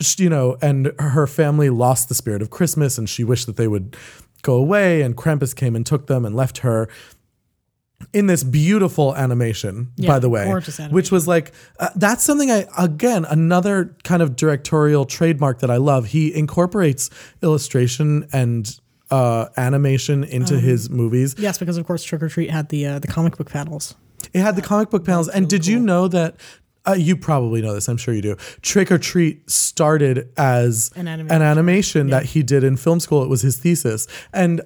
Speaker 1: sh- you know, and her family lost the spirit of Christmas and she wished that they would go away. And Krampus came and took them and left her in this beautiful animation,
Speaker 2: Yeah,
Speaker 1: by the way,
Speaker 2: animation.
Speaker 1: which was like, uh, that's something I, again, another kind of directorial trademark that I love. He incorporates illustration and uh, animation into his movies.
Speaker 2: Yes, because of course Trick or Treat had the uh, the comic book panels.
Speaker 1: It had the comic book panels. And did you know that? Uh, you probably know this. I'm sure you do. Trick or Treat started as
Speaker 2: An
Speaker 1: an
Speaker 2: animation.
Speaker 1: animation, that he did in film school. It was his thesis, and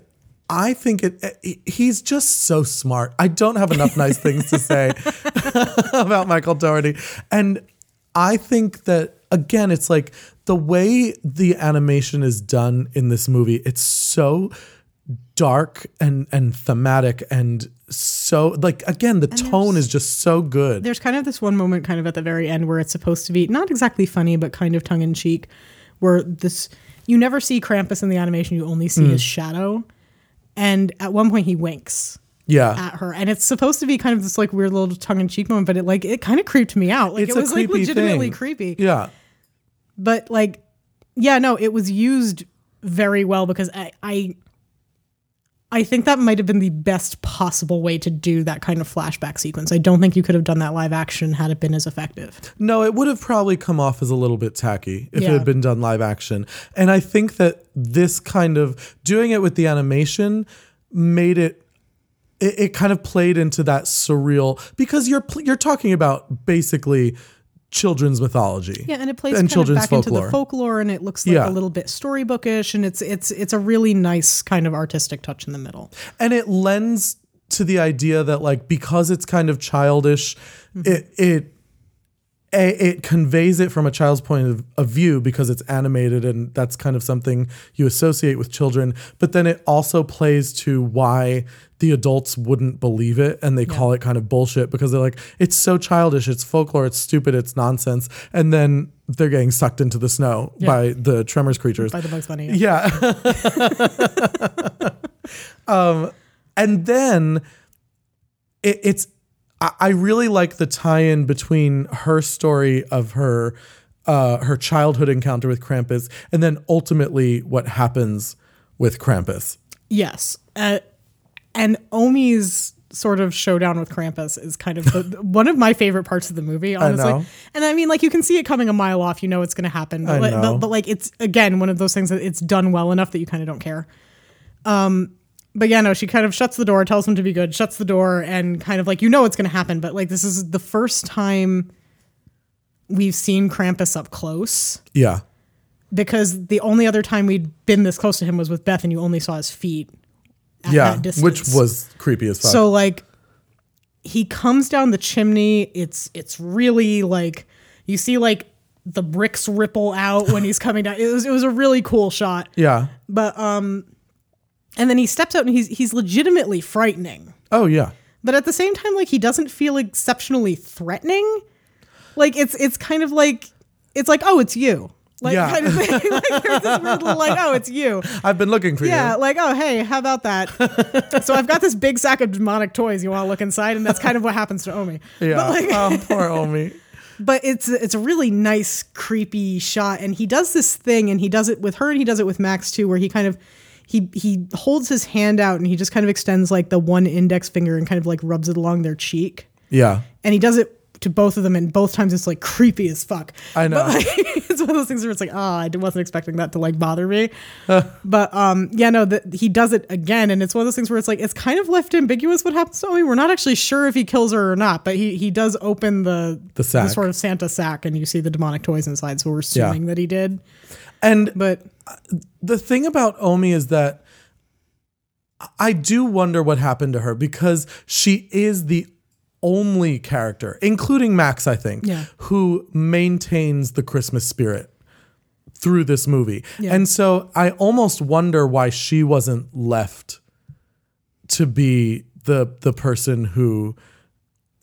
Speaker 1: I think it. it- He's just so smart. I don't have enough nice things to say about Michael Dougherty, and I think that again, it's like the way the animation is done in this movie. It's so dark and and thematic and so like again the tone is just so good
Speaker 2: There's kind of this one moment kind of at the very end where it's supposed to be not exactly funny but kind of tongue in cheek where this you never see Krampus in the animation you only see
Speaker 1: Mm.
Speaker 2: his shadow and at one point he winks
Speaker 1: yeah.
Speaker 2: at her. And it's supposed to be kind of this like weird little tongue in cheek moment but it like it kind of creeped me out. Like
Speaker 1: it's
Speaker 2: it was like legitimately
Speaker 1: thing.
Speaker 2: creepy.
Speaker 1: Yeah.
Speaker 2: But like yeah no it was used very well because i i I think that might have been the best possible way to do that kind of flashback sequence. I don't think you could have done that live action had it been as effective.
Speaker 1: no it would have probably come off as a little bit tacky if it had been done live action. And i think that this kind of doing it with the animation made it it, it kind of played into that surreal because you're you're talking about basically children's mythology
Speaker 2: Yeah, and it plays
Speaker 1: And children's
Speaker 2: back into
Speaker 1: folklore.
Speaker 2: the folklore, and it looks like
Speaker 1: Yeah.
Speaker 2: a little bit storybookish, and it's it's it's a really nice kind of artistic touch in the middle.
Speaker 1: and it lends to the idea that like because it's kind of childish
Speaker 2: Mm-hmm.
Speaker 1: it it it conveys it from a child's point of view because it's animated and that's kind of something you associate with children but then it also plays to why the adults wouldn't believe it and they call it kind of bullshit because they're like it's so childish it's folklore it's stupid it's nonsense and then they're getting sucked into the snow by the tremors creatures
Speaker 2: By the Bugs Bunny, yeah.
Speaker 1: yeah. um, and then it, it's I, I really like the tie-in between her story of her uh, her childhood encounter with Krampus, and then ultimately what happens with Krampus.
Speaker 2: yes, uh, and Omi's sort of showdown with Krampus is kind of the, one of my favorite parts of the movie, honestly.
Speaker 1: know.
Speaker 2: And I mean, like you can see it coming a mile off, you know it's going to happen, but,
Speaker 1: I
Speaker 2: like, but but like it's again one of those things that it's done well enough that you kind of don't care. Um, but yeah, no, she kind of shuts the door, tells him to be good, shuts the door, and kind of like you know it's going to happen, but like this is the first time we've seen Krampus up close
Speaker 1: Yeah,
Speaker 2: because the only other time we'd been this close to him was with Beth, and you only saw his feet. At
Speaker 1: yeah,
Speaker 2: that distance.
Speaker 1: which was creepy as fuck.
Speaker 2: so like he comes down the chimney. It's it's really like you see like the bricks ripple out when he's coming down. It was it was a really cool shot.
Speaker 1: yeah.
Speaker 2: But um, and then he steps out and he's he's legitimately frightening.
Speaker 1: Oh yeah.
Speaker 2: But at the same time, like he doesn't feel exceptionally threatening. Like it's it's kind of like it's like oh it's you like
Speaker 1: Yeah.
Speaker 2: kind of thing. like there's this weird little like oh it's you.
Speaker 1: I've been looking for
Speaker 2: Yeah,
Speaker 1: you.
Speaker 2: Yeah, like, oh, hey, how about that? so I've got this big sack of demonic toys. You want to look inside? And that's kind of what happens to Omi.
Speaker 1: Yeah.
Speaker 2: But, like,
Speaker 1: oh, poor Omi.
Speaker 2: but it's it's a really nice, creepy shot. And he does this thing, and he does it with her, and he does it with Max too, where he kind of he he holds his hand out, and he just kind of extends like the one index finger and kind of like rubs it along their cheek,
Speaker 1: Yeah.
Speaker 2: and he does it to both of them, and both times it's like creepy as fuck.
Speaker 1: I know.
Speaker 2: But, like, it's one of those things where it's like, oh, I wasn't expecting that to like bother me. but um, yeah, no, the, he does it again, and it's one of those things where it's like it's kind of left ambiguous what happens to Omi. We're not actually sure if he kills her or not, but he he does open the
Speaker 1: The sack.
Speaker 2: sort of Santa sack, and you see the demonic toys inside. So we're assuming that he did.
Speaker 1: And
Speaker 2: But
Speaker 1: the thing about Omi is that I do wonder what happened to her because she is the only character, including Max, I think,
Speaker 2: Yeah.
Speaker 1: who maintains the Christmas spirit through this movie.
Speaker 2: Yeah.
Speaker 1: And so I almost wonder why she wasn't left to be the the person who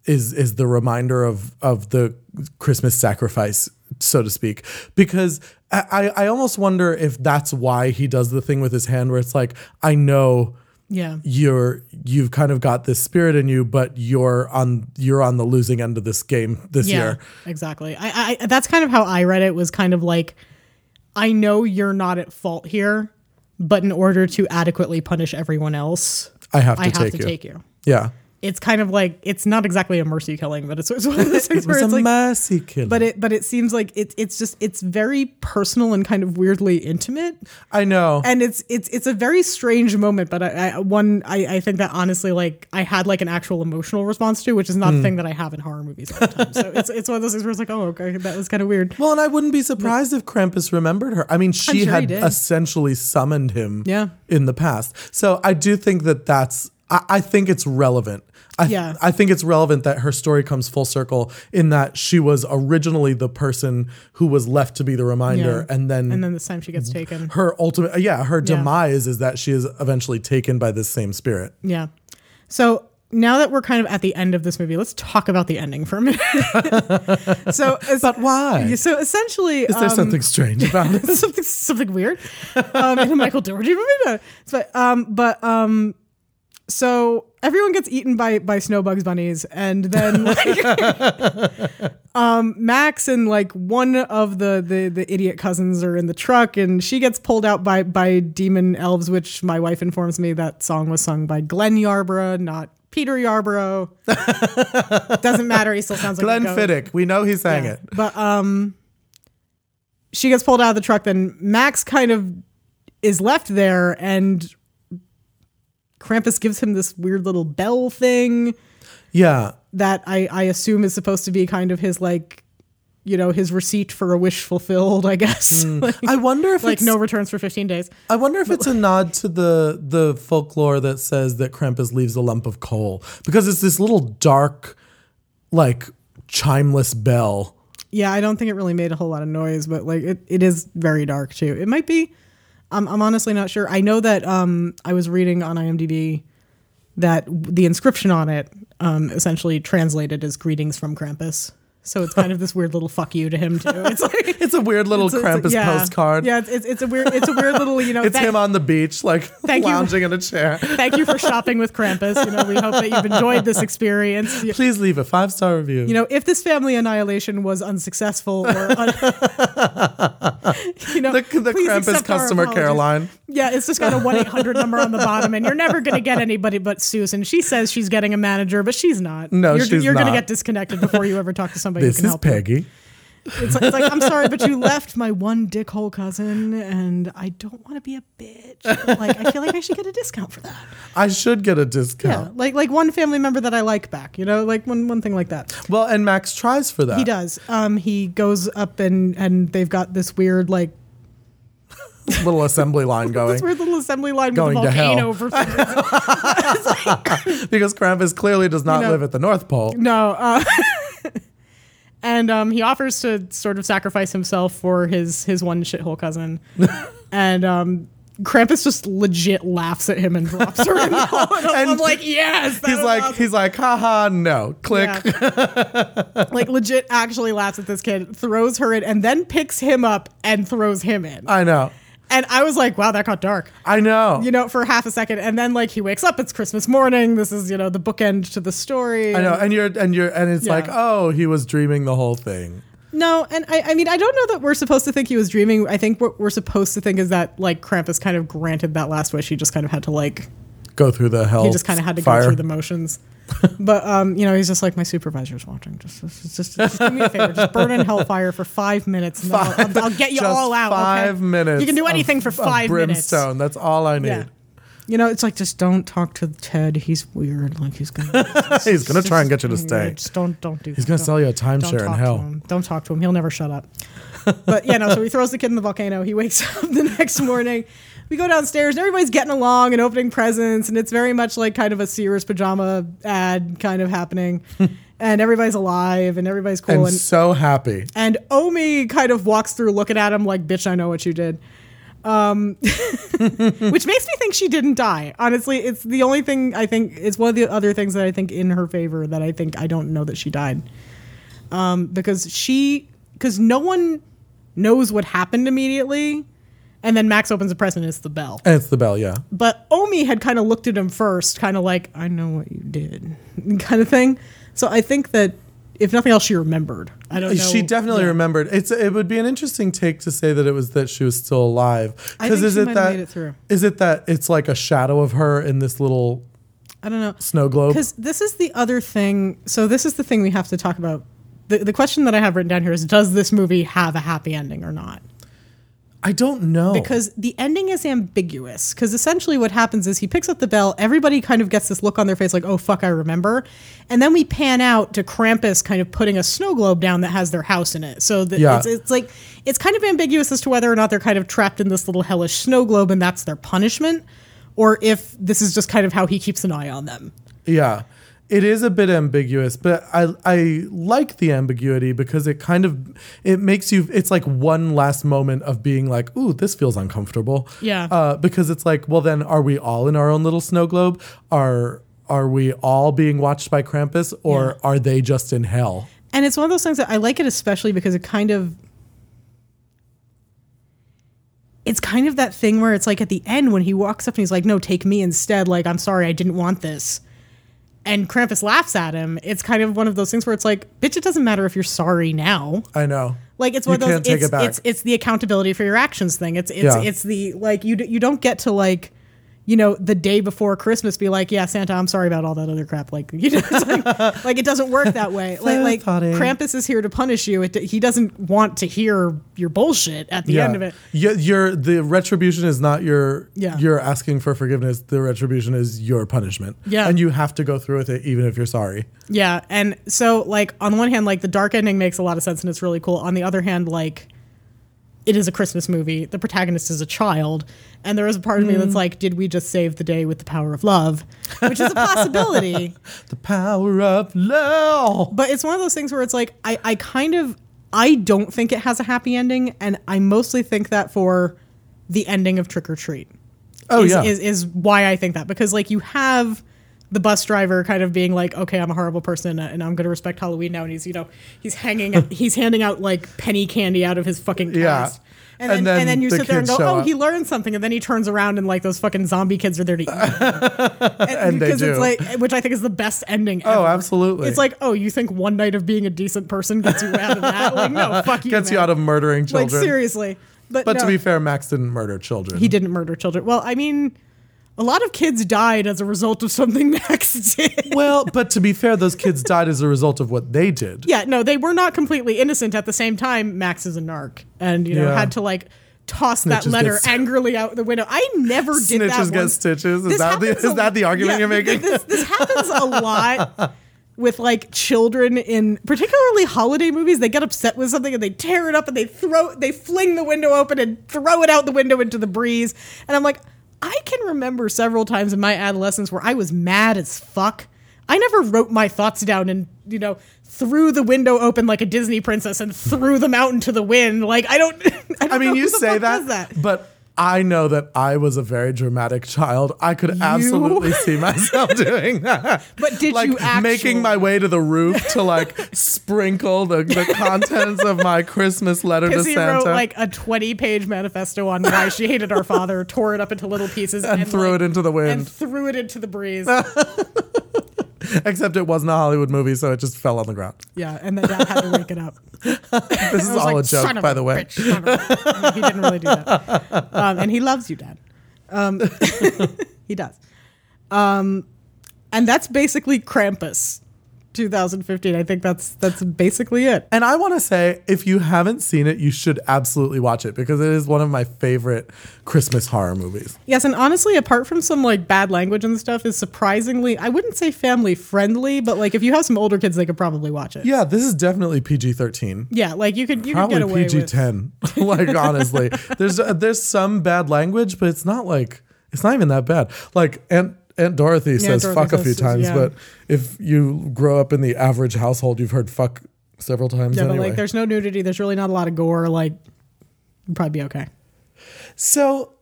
Speaker 1: is is the reminder of of the Christmas sacrifice, so to speak. Because I, I I almost wonder if that's why he does the thing with his hand where it's like, I know
Speaker 2: Yeah.
Speaker 1: you're you've kind of got this spirit in you, but you're on you're on the losing end of this game this
Speaker 2: Yeah,
Speaker 1: year.
Speaker 2: exactly. I, I that's kind of how I read it. Was kind of like, I know you're not at fault here, but in order to adequately punish everyone else,
Speaker 1: I have to
Speaker 2: I have to
Speaker 1: you.
Speaker 2: take you.
Speaker 1: Yeah.
Speaker 2: It's kind of like it's not exactly a mercy killing, but it's, it's one of those things
Speaker 1: It
Speaker 2: where it's
Speaker 1: a
Speaker 2: like,
Speaker 1: mercy kill.
Speaker 2: but it but it seems like it's it's just it's very personal and kind of weirdly intimate,
Speaker 1: I know.
Speaker 2: and it's it's it's a very strange moment. But I, I one I, I think that honestly like I had like an actual emotional response to, which is
Speaker 1: Hmm.
Speaker 2: not a thing that I have in horror movies all the time. so it's it's one of those things where it's like, oh okay, that was kind of weird.
Speaker 1: well, and I wouldn't be surprised if Krampus remembered her. I mean, she
Speaker 2: sure
Speaker 1: had essentially summoned him
Speaker 2: Yeah.
Speaker 1: in the past. So I do think that that's, I, I think it's relevant. I,
Speaker 2: Yeah.
Speaker 1: I think it's relevant that her story comes full circle in that she was originally the person who was left to be the reminder,
Speaker 2: Yeah.
Speaker 1: and then
Speaker 2: And then this time she gets taken.
Speaker 1: her ultimate, yeah, her demise is that she is eventually taken by this same spirit.
Speaker 2: Yeah. So now that we're kind of at the end of this movie, let's talk about the ending for a minute. so,
Speaker 1: But why?
Speaker 2: so essentially,
Speaker 1: Is there
Speaker 2: um,
Speaker 1: something strange about it?
Speaker 2: something something weird um, in a Michael Dougherty movie? But um, but um, so everyone gets eaten by by snow bugs bunnies, and then like, um, Max and like one of the, the the idiot cousins are in the truck, and she gets pulled out by by demon elves, which my wife informs me that song was sung by Glenn Yarbrough, not Peter Yarbrough. Doesn't matter. He still sounds like
Speaker 1: Glenn. Fiddick, we know he sang
Speaker 2: Yeah.
Speaker 1: it.
Speaker 2: But um she gets pulled out of the truck, then Max kind of is left there and Krampus gives him this weird little bell thing
Speaker 1: Yeah,
Speaker 2: that I, I assume is supposed to be kind of his like you know, his receipt for a wish fulfilled, I guess. Hmm. like,
Speaker 1: I wonder if
Speaker 2: like no returns for 15 days.
Speaker 1: I wonder if it's a nod to the the folklore that says that Krampus leaves a lump of coal because it's this little dark, like chimeless bell.
Speaker 2: Yeah, I don't think it really made a whole lot of noise, but like it, it is very dark too. It might be. I'm, I'm honestly not sure. I know that um, I was reading on IMDb that the inscription on it um, essentially translated as greetings from Krampus. So it's kind of this weird little fuck you to him too. It's like
Speaker 1: It's a weird little
Speaker 2: it's- it's-
Speaker 1: Krampus
Speaker 2: yeah.
Speaker 1: postcard.
Speaker 2: Yeah, it's, it's, it's a weird it's a weird little you know.
Speaker 1: It's
Speaker 2: thank-
Speaker 1: him on the beach, like
Speaker 2: Thank you.
Speaker 1: lounging in a chair.
Speaker 2: Thank you for shopping with Krampus. You know, we hope that you've enjoyed this experience.
Speaker 1: Please leave a five star review.
Speaker 2: you know, if this family annihilation was unsuccessful or, un- you know,
Speaker 1: the the Krampus customer care line.
Speaker 2: Yeah, it's just got a one eight hundred number on the bottom, and you're never going to get anybody but Susan. She says she's getting a manager, but she's not.
Speaker 1: No,
Speaker 2: you're,
Speaker 1: she's
Speaker 2: you're going to get disconnected before you ever talk to somebody
Speaker 1: This
Speaker 2: who can
Speaker 1: is
Speaker 2: help. you.
Speaker 1: Peggy.
Speaker 2: It's like, it's like I'm sorry, but you left my one dickhole cousin, and I don't want to be a bitch. Like I feel like I should get a discount for that.
Speaker 1: I should get a discount.
Speaker 2: Yeah, like like one family member that I like back. You know, like one one thing like that.
Speaker 1: Well, and Max tries for that.
Speaker 2: He does. Um, he goes up and and they've got this weird like
Speaker 1: Little assembly line going
Speaker 2: this weird little assembly line
Speaker 1: Going
Speaker 2: with
Speaker 1: to
Speaker 2: a volcano
Speaker 1: hell.
Speaker 2: for some reason.
Speaker 1: because Krampus clearly does not
Speaker 2: You know-
Speaker 1: live at the North Pole.
Speaker 2: No. Uh, and um, he offers to sort of sacrifice himself for his his one shithole cousin. and um, Krampus just legit laughs at him and drops her in the hole. And I'm, I'm like, yes.
Speaker 1: He's like,
Speaker 2: awesome.
Speaker 1: he's like, haha, no. Click.
Speaker 2: Yeah. like legit actually laughs at this kid, throws her in, and then picks him up and throws him in.
Speaker 1: I know.
Speaker 2: And I was like, wow, that got dark.
Speaker 1: I know.
Speaker 2: You know, for half a second. And then like he wakes up, it's Christmas morning. This is, you know, the bookend to the story.
Speaker 1: I know, and you're and you're and it's
Speaker 2: Yeah.
Speaker 1: like, oh, he was dreaming the whole thing.
Speaker 2: No, and I, I mean, I don't know that we're supposed to think he was dreaming. I think what we're supposed to think is that like Krampus kind of granted that last wish. He just kind of had to like,
Speaker 1: Go through the hell.
Speaker 2: he just kind of had to
Speaker 1: fire.
Speaker 2: go through the motions. but um, you know, he's just like my supervisor's watching. Just, just, just, just do me a favor. Just burn in hellfire for five minutes, and then I'll, I'll, I'll get you all out. okay?
Speaker 1: Five minutes.
Speaker 2: You can do
Speaker 1: of-
Speaker 2: anything for
Speaker 1: of
Speaker 2: five minutes.
Speaker 1: brimstone. That's all I need.
Speaker 2: Yeah. You know, it's like just don't talk to Ted. He's weird. Like he's gonna.
Speaker 1: He's gonna try and get you to stay.
Speaker 2: Just don't don't do.
Speaker 1: He's gonna sell you a timeshare in hell.
Speaker 2: Don't talk to him. He'll never shut up. but yeah, no. So he throws the kid in the volcano. He wakes up the next morning. We go downstairs and everybody's getting along and opening presents, and it's very much like kind of a Sears pajama ad kind of happening. and everybody's alive and everybody's cool.
Speaker 1: and
Speaker 2: And,
Speaker 1: so happy.
Speaker 2: and Omi kind of walks through looking at him like, bitch, I know what you did. Um, which makes me think she didn't die. Honestly, it's the only thing I think, it's one of the other things that I think in her favor that I think I don't know that she died. Um, because she, because no one knows what happened immediately. And then Max opens the present and it's the bell.
Speaker 1: And it's the bell, yeah.
Speaker 2: But Omi had kind of looked at him first, kind of like, I know what you did, kind of thing. So I think that if nothing else, she remembered. I don't know.
Speaker 1: She definitely
Speaker 2: Yeah.
Speaker 1: remembered. It's it would be an interesting take to say that it was that she was still alive.
Speaker 2: Because
Speaker 1: is it that
Speaker 2: made it
Speaker 1: it that it's like a shadow of her in this little
Speaker 2: I don't know.
Speaker 1: snow globe?
Speaker 2: Because this is the other thing. So this is the thing we have to talk about. The, the question that I have written down here is Does this movie have a happy ending or not?
Speaker 1: I don't know.
Speaker 2: because the ending is ambiguous. Because essentially, what happens is he picks up the bell. Everybody kind of gets this look on their face, like, "Oh fuck, I remember." And then we pan out to Krampus kind of putting a snow globe down that has their house in it. So that
Speaker 1: Yeah.
Speaker 2: it's, it's like it's kind of ambiguous as to whether or not they're kind of trapped in this little hellish snow globe, and that's their punishment, or if this is just kind of how he keeps an eye on them.
Speaker 1: Yeah. It is a bit ambiguous, but I I like the ambiguity because it kind of it makes you it's like one last moment of being like, "Ooh, this feels uncomfortable."
Speaker 2: Yeah.
Speaker 1: Uh, because it's like, well then are we all in our own little snow globe? Are are we all being watched by Krampus or
Speaker 2: Yeah.
Speaker 1: are they just in hell?
Speaker 2: And it's one of those things that I like it especially because it kind of it's kind of that thing where it's like at the end when he walks up and he's like, "No, take me instead." Like, "I'm sorry, I didn't want this." And Krampus laughs at him. It's kind of one of those things where it's like, "Bitch, it doesn't matter if you're sorry now."
Speaker 1: I know.
Speaker 2: Like it's
Speaker 1: You
Speaker 2: one of those. it's,
Speaker 1: it
Speaker 2: it's it's the accountability for your actions thing. It's it's
Speaker 1: Yeah.
Speaker 2: it's the like you you don't get to like you know the day before Christmas be like yeah Santa I'm sorry about all that other crap like you know like, like it doesn't work that way like like. Krampus is here to punish you. It, he doesn't want to hear your bullshit at the end of it.
Speaker 1: Yeah, your the retribution is not your
Speaker 2: Yeah.
Speaker 1: you're asking for forgiveness. The retribution is your punishment.
Speaker 2: Yeah.
Speaker 1: And you have to go through with it even if you're sorry.
Speaker 2: Yeah, and so like on the one hand, like the dark ending makes a lot of sense and it's really cool. On the other hand, like it is a Christmas movie. The protagonist is a child, and there is a part of me
Speaker 1: Mm.
Speaker 2: that's like, did we just save the day with the power of love? Which is a possibility.
Speaker 1: The power of love.
Speaker 2: but it's one of those things where it's like I, I kind of I don't think it has a happy ending, and I mostly think that for the ending of Trick or Treat.
Speaker 1: Oh
Speaker 2: is,
Speaker 1: yeah.
Speaker 2: is is why I think that because like you have the bus driver kind of being like, okay, I'm a horrible person and I'm going to respect Halloween now, and he's you know he's hanging he's handing out like penny candy out of his fucking
Speaker 1: Yeah.
Speaker 2: cast. And then,
Speaker 1: And
Speaker 2: and
Speaker 1: then
Speaker 2: then, you
Speaker 1: the
Speaker 2: sit there and go, oh,
Speaker 1: up.
Speaker 2: he learned something, and then he turns around and like those fucking zombie kids are there to eat. him.
Speaker 1: And they do.
Speaker 2: it's like, which I think is the best ending. Oh, ever.
Speaker 1: Oh, absolutely.
Speaker 2: It's like, oh, you think one night of being a decent person gets you out of that? Like, no, fuck you.
Speaker 1: Gets you out of murdering children.
Speaker 2: like seriously. But
Speaker 1: But to be fair, Max didn't murder children.
Speaker 2: he didn't murder children. Well, I mean, a lot of kids died as a result of something Max did.
Speaker 1: well, but to be fair, those kids died as a result of what they did.
Speaker 2: yeah, no, they were not completely innocent. At the same time, Max is a narc, and you know
Speaker 1: Yeah.
Speaker 2: had to like toss that letter
Speaker 1: get-
Speaker 2: angrily out the window. I never did that.
Speaker 1: Snitches get
Speaker 2: once.
Speaker 1: stitches. Is
Speaker 2: This
Speaker 1: that the is
Speaker 2: a-
Speaker 1: that the argument
Speaker 2: yeah,
Speaker 1: you're making?
Speaker 2: This, this happens a lot with like children in particularly holiday movies. They get upset with something and they tear it up and they throw, they fling the window open and throw it out the window into the breeze. And I'm like, I can remember several times in my adolescence where I was mad as fuck. I never wrote my thoughts down and you know threw the window open like a Disney princess and threw them out into the wind. Like I don't. I, don't
Speaker 1: I mean, you say that,
Speaker 2: that.
Speaker 1: but I know that I was a very dramatic child. I could absolutely see myself doing that.
Speaker 2: But did
Speaker 1: like
Speaker 2: you actually?
Speaker 1: making my way to the roof to like sprinkle the, the contents of my Christmas letter to Santa
Speaker 2: wrote like a 20 page manifesto on why she hated our father, tore it up into little pieces, and,
Speaker 1: threw
Speaker 2: like-
Speaker 1: it into the wind, and
Speaker 2: threw it into the breeze.
Speaker 1: Except it wasn't a Hollywood movie, so it just fell on the ground.
Speaker 2: yeah, and then dad had to wake it up.
Speaker 1: This is all
Speaker 2: like,
Speaker 1: a joke, by
Speaker 2: a
Speaker 1: the way.
Speaker 2: bitch, son of a bitch." No, he didn't really do that. Um, and he loves you, dad. Um, he does. Um, and that's basically Krampus. 2015. I think that's that's basically it.
Speaker 1: And I want to say, if you haven't seen it, you should absolutely watch it because it is one of my favorite Christmas horror movies.
Speaker 2: Yes, and honestly, apart from some like bad language and stuff, is surprisingly I wouldn't say family friendly, but like if you have some older kids, they could probably watch it.
Speaker 1: Yeah, this is definitely PG 13.
Speaker 2: Yeah, like you could you could
Speaker 1: Probably
Speaker 2: get away
Speaker 1: PG
Speaker 2: with
Speaker 1: 10. like, honestly, there's uh, there's some bad language, but it's not like, it's not even that bad. Like, Aunt, Aunt Dorothy says
Speaker 2: Dorothy
Speaker 1: fuck a few times,
Speaker 2: yeah.
Speaker 1: but if you grow up in the average household, you've heard fuck several times
Speaker 2: Yeah,
Speaker 1: anyway.
Speaker 2: but like there's no nudity. There's really not a lot of gore. Like, you'd probably be okay.
Speaker 1: so,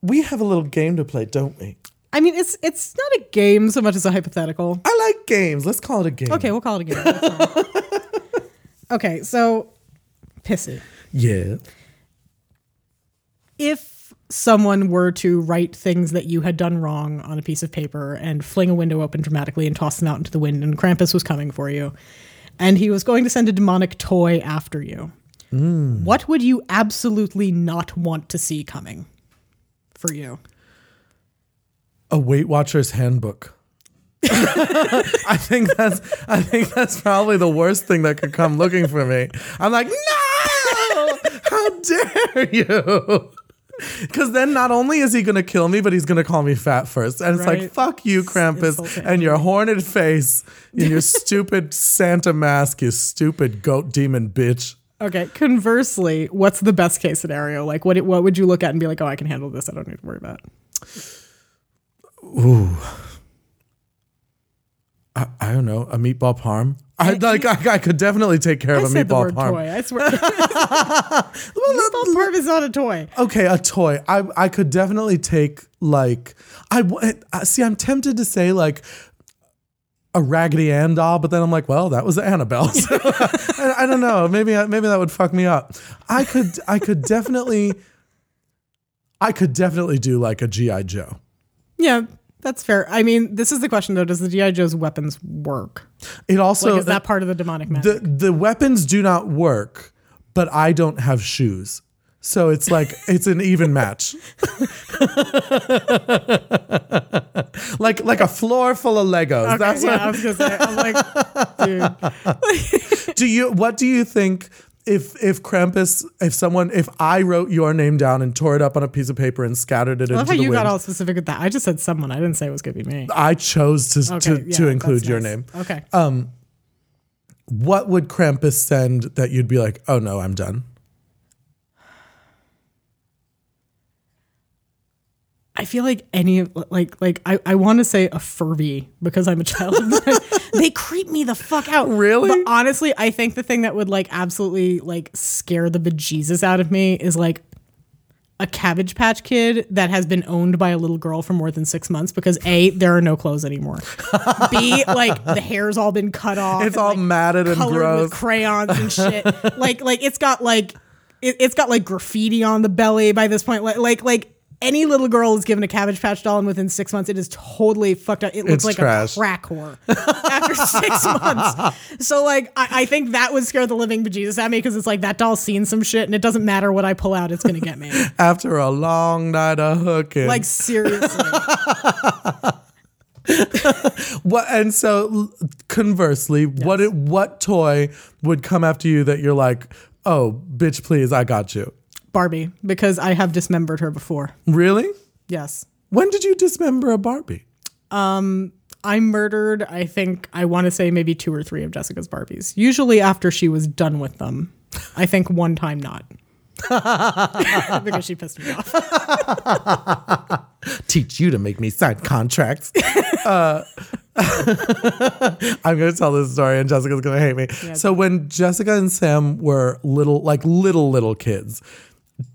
Speaker 1: we have a little game to play, don't we?
Speaker 2: I mean, it's it's not a game so much as a hypothetical.
Speaker 1: I like games. Let's call it a game.
Speaker 2: Okay, we'll call it a game. Okay, so pissy.
Speaker 1: Yeah.
Speaker 2: If someone were to write things that you had done wrong on a piece of paper and fling a window open dramatically and toss them out into the wind, and Krampus was coming for you, and he was going to send a demonic toy after you, hmm. what would you absolutely not want to see coming for you?
Speaker 1: a Weight Watchers handbook. I think that's I think that's probably the worst thing that could come looking for me. I'm like, no! How dare you? Because then not only is he gonna kill me, but he's gonna call me fat first. And it's like, fuck you, Krampus,
Speaker 2: insulting.
Speaker 1: and your horned face, and your stupid Santa mask, you stupid goat demon bitch.
Speaker 2: Okay. Conversely, what's the best case scenario? Like, what what would you look at and be like, oh, I can handle this. I don't need to worry about. it.
Speaker 1: I, I don't know, a meatball parm. I like I, I could definitely take care of
Speaker 2: I
Speaker 1: a
Speaker 2: said the
Speaker 1: meatball
Speaker 2: word
Speaker 1: parm.
Speaker 2: toy. I swear. meatball parm is not a toy.
Speaker 1: Okay, a toy. I I could definitely take like I w- I- uh, see. I'm tempted to say like a Raggedy Ann doll, but then I'm like, well, that was Annabelle. So I, I don't know. Maybe I- maybe that would fuck me up. I could I could definitely I could definitely do like a GI Joe.
Speaker 2: Yeah, that's fair. I mean, this is the question though: Does the GI Joe's weapons work?
Speaker 1: It also
Speaker 2: Like, is that part of the demonic magic?
Speaker 1: the the weapons do not work, but I don't have shoes. So it's like it's an even match. like like a floor full of Legos. That's
Speaker 2: yeah, I was gonna say. I'm like, dude.
Speaker 1: do you what do you think if if Krampus if someone if I wrote your name down and tore it up on a piece of paper and scattered it
Speaker 2: I love
Speaker 1: into
Speaker 2: how
Speaker 1: the
Speaker 2: you
Speaker 1: wind,
Speaker 2: got all specific with that. I just said someone. I didn't say it was gonna be me.
Speaker 1: I chose to
Speaker 2: Okay,
Speaker 1: to,
Speaker 2: yeah,
Speaker 1: to include
Speaker 2: that's
Speaker 1: your
Speaker 2: nice.
Speaker 1: name.
Speaker 2: Okay.
Speaker 1: Um, what would Krampus send that you'd be like, oh no, I'm done?
Speaker 2: I feel like any of like like I, I want to say a Furby because I'm a child. they creep me the fuck out.
Speaker 1: Really?
Speaker 2: But honestly, I think the thing that would like absolutely like scare the bejesus out of me is like a Cabbage Patch Kid that has been owned by a little girl for more than six months because a there are no clothes anymore. B like the hair's all been cut off.
Speaker 1: It's all
Speaker 2: like,
Speaker 1: matted and gross.
Speaker 2: with crayons and shit. like like it's got like it, it's got like graffiti on the belly by this point. Like like like any little girl is given a Cabbage Patch doll and within six months it is totally fucked up. It looks
Speaker 1: It's
Speaker 2: like
Speaker 1: trash.
Speaker 2: a crack whore after six months. So like I, I think that would scare the living bejesus at me because it's like that doll's seen some shit and it doesn't matter what I pull out, it's gonna get me.
Speaker 1: After a long night of hooking.
Speaker 2: Like seriously.
Speaker 1: What and so conversely, what what toy would come after you that you're like, oh, bitch, please, I got you.
Speaker 2: Barbie, because I have dismembered her before.
Speaker 1: Really?
Speaker 2: Yes.
Speaker 1: When did you dismember a Barbie?
Speaker 2: I murdered, I think, I want to say maybe two or three of Jessica's Barbies. Usually after she was done with them. I think one time not. because she pissed me off.
Speaker 1: Teach you to make me sign contracts. uh, I'm going to tell this story, and Jessica's going to hate me. so when Jessica and Sam were little, like little little kids,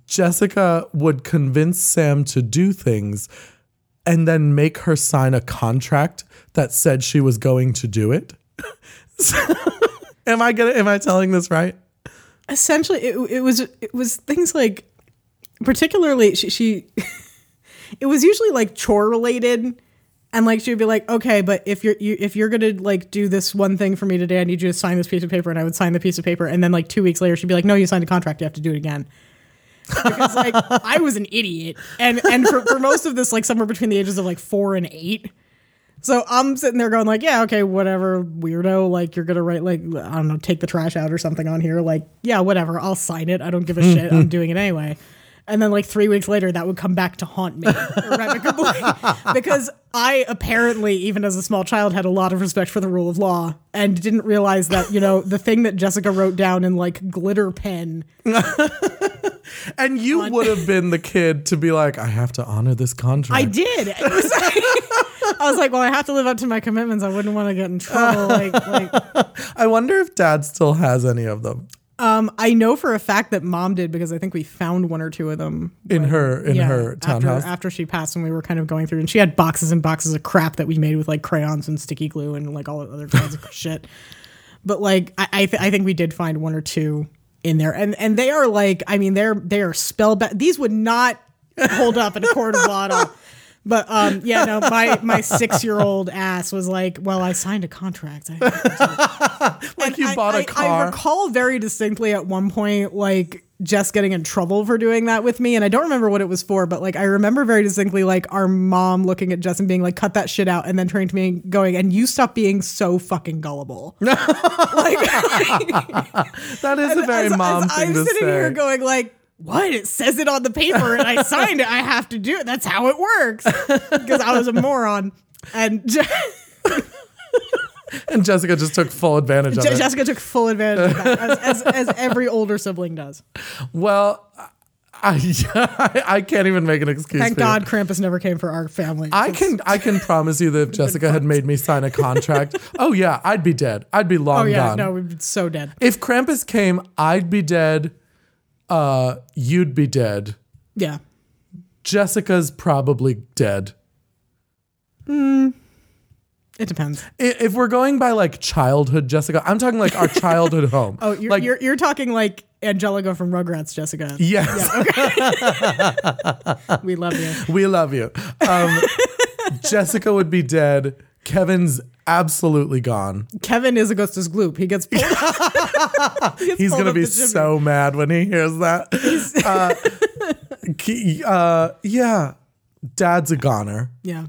Speaker 1: Jessica would convince Sam to do things, and then make her sign a contract that said she was going to do it. am I gonna? Am I telling this right?
Speaker 2: Essentially, it, it was it was things like, particularly she, she it was usually like chore related. And like she would be like, okay, but if you're you, if you're gonna like do this one thing for me today, I need you to sign this piece of paper, and I would sign the piece of paper, and then like two weeks later, she'd be like, no, you signed a contract, you have to do it again. Because like I was an idiot, and and for, for most of this, like somewhere between the ages of like four and eight, So I'm sitting there going like, yeah, okay, whatever, weirdo. Like you're gonna write like I don't know, take the trash out or something on here. Like yeah, whatever. I'll sign it. I don't give a shit. I'm doing it anyway. And then like three weeks later, that would come back to haunt me irrevocably because I apparently, even as a small child, had a lot of respect for the rule of law and didn't realize that you know the thing that Jessica wrote down in like glitter pen.
Speaker 1: And you would have been the kid to be like, I have to honor this contract.
Speaker 2: I did. It was like- I was like, well, I have to live up to my commitments. I wouldn't want to get in trouble. Like, like
Speaker 1: I wonder if dad still has any of them
Speaker 2: Um, I know for a fact that mom did because I think we found one or two of them
Speaker 1: in her in her
Speaker 2: after,
Speaker 1: townhouse.
Speaker 2: after she passed when we were kind of going through and she had boxes and boxes of crap that we made with like crayons and sticky glue and like all other kinds of shit. But like I I, th- I think we did find one or two in there and and they are like I mean they're they are spellbound. These would not hold up in a court of law at all. But um, yeah, no, my my six year old ass was like, "Well, I signed a contract." I,
Speaker 1: like you
Speaker 2: I-
Speaker 1: bought a
Speaker 2: I
Speaker 1: car.
Speaker 2: I recall very distinctly at one point, like Jess getting in trouble for doing that with me, and I don't remember what it was for, but like I remember very distinctly, like our mom looking at Jess and being like, "Cut that shit out," and then turning to me and going, "And you stop being so fucking gullible." like
Speaker 1: that is a very
Speaker 2: as,
Speaker 1: mom
Speaker 2: as
Speaker 1: thing
Speaker 2: I'm
Speaker 1: to
Speaker 2: sitting
Speaker 1: say.
Speaker 2: here going like. What? It says it on the paper and I signed it. I have to do it. That's how it works. Because I was a moron. And
Speaker 1: and Jessica just took full advantage of
Speaker 2: Je-
Speaker 1: it.
Speaker 2: Jessica took full advantage of that, as, as, as every older sibling does.
Speaker 1: well, I, I can't even make an excuse.
Speaker 2: Thank
Speaker 1: for you.
Speaker 2: God Krampus never came for our family.
Speaker 1: I can I can promise you that if Jessica had made me sign a contract, oh yeah, I'd be dead. I'd be oh, long
Speaker 2: Oh yeah,
Speaker 1: gone.
Speaker 2: no, we'd be so dead.
Speaker 1: If Krampus came, I'd be dead. Uh, you'd be dead.
Speaker 2: Yeah.
Speaker 1: Jessica's probably dead. Hmm.
Speaker 2: It depends.
Speaker 1: If we're going by like childhood Jessica, I'm talking like our childhood home.
Speaker 2: Oh, you're,
Speaker 1: like
Speaker 2: you're you're talking like Angelica from Rugrats, Jessica.
Speaker 1: yes,
Speaker 2: We love you.
Speaker 1: we love you. Um, Jessica would be dead. Kevin's absolutely gone.
Speaker 2: Kevin is Augustus Gloop. He gets pulled. he gets
Speaker 1: He's
Speaker 2: pulled
Speaker 1: gonna be so mad when he hears that. Uh, uh, yeah, Dad's a goner.
Speaker 2: Yeah.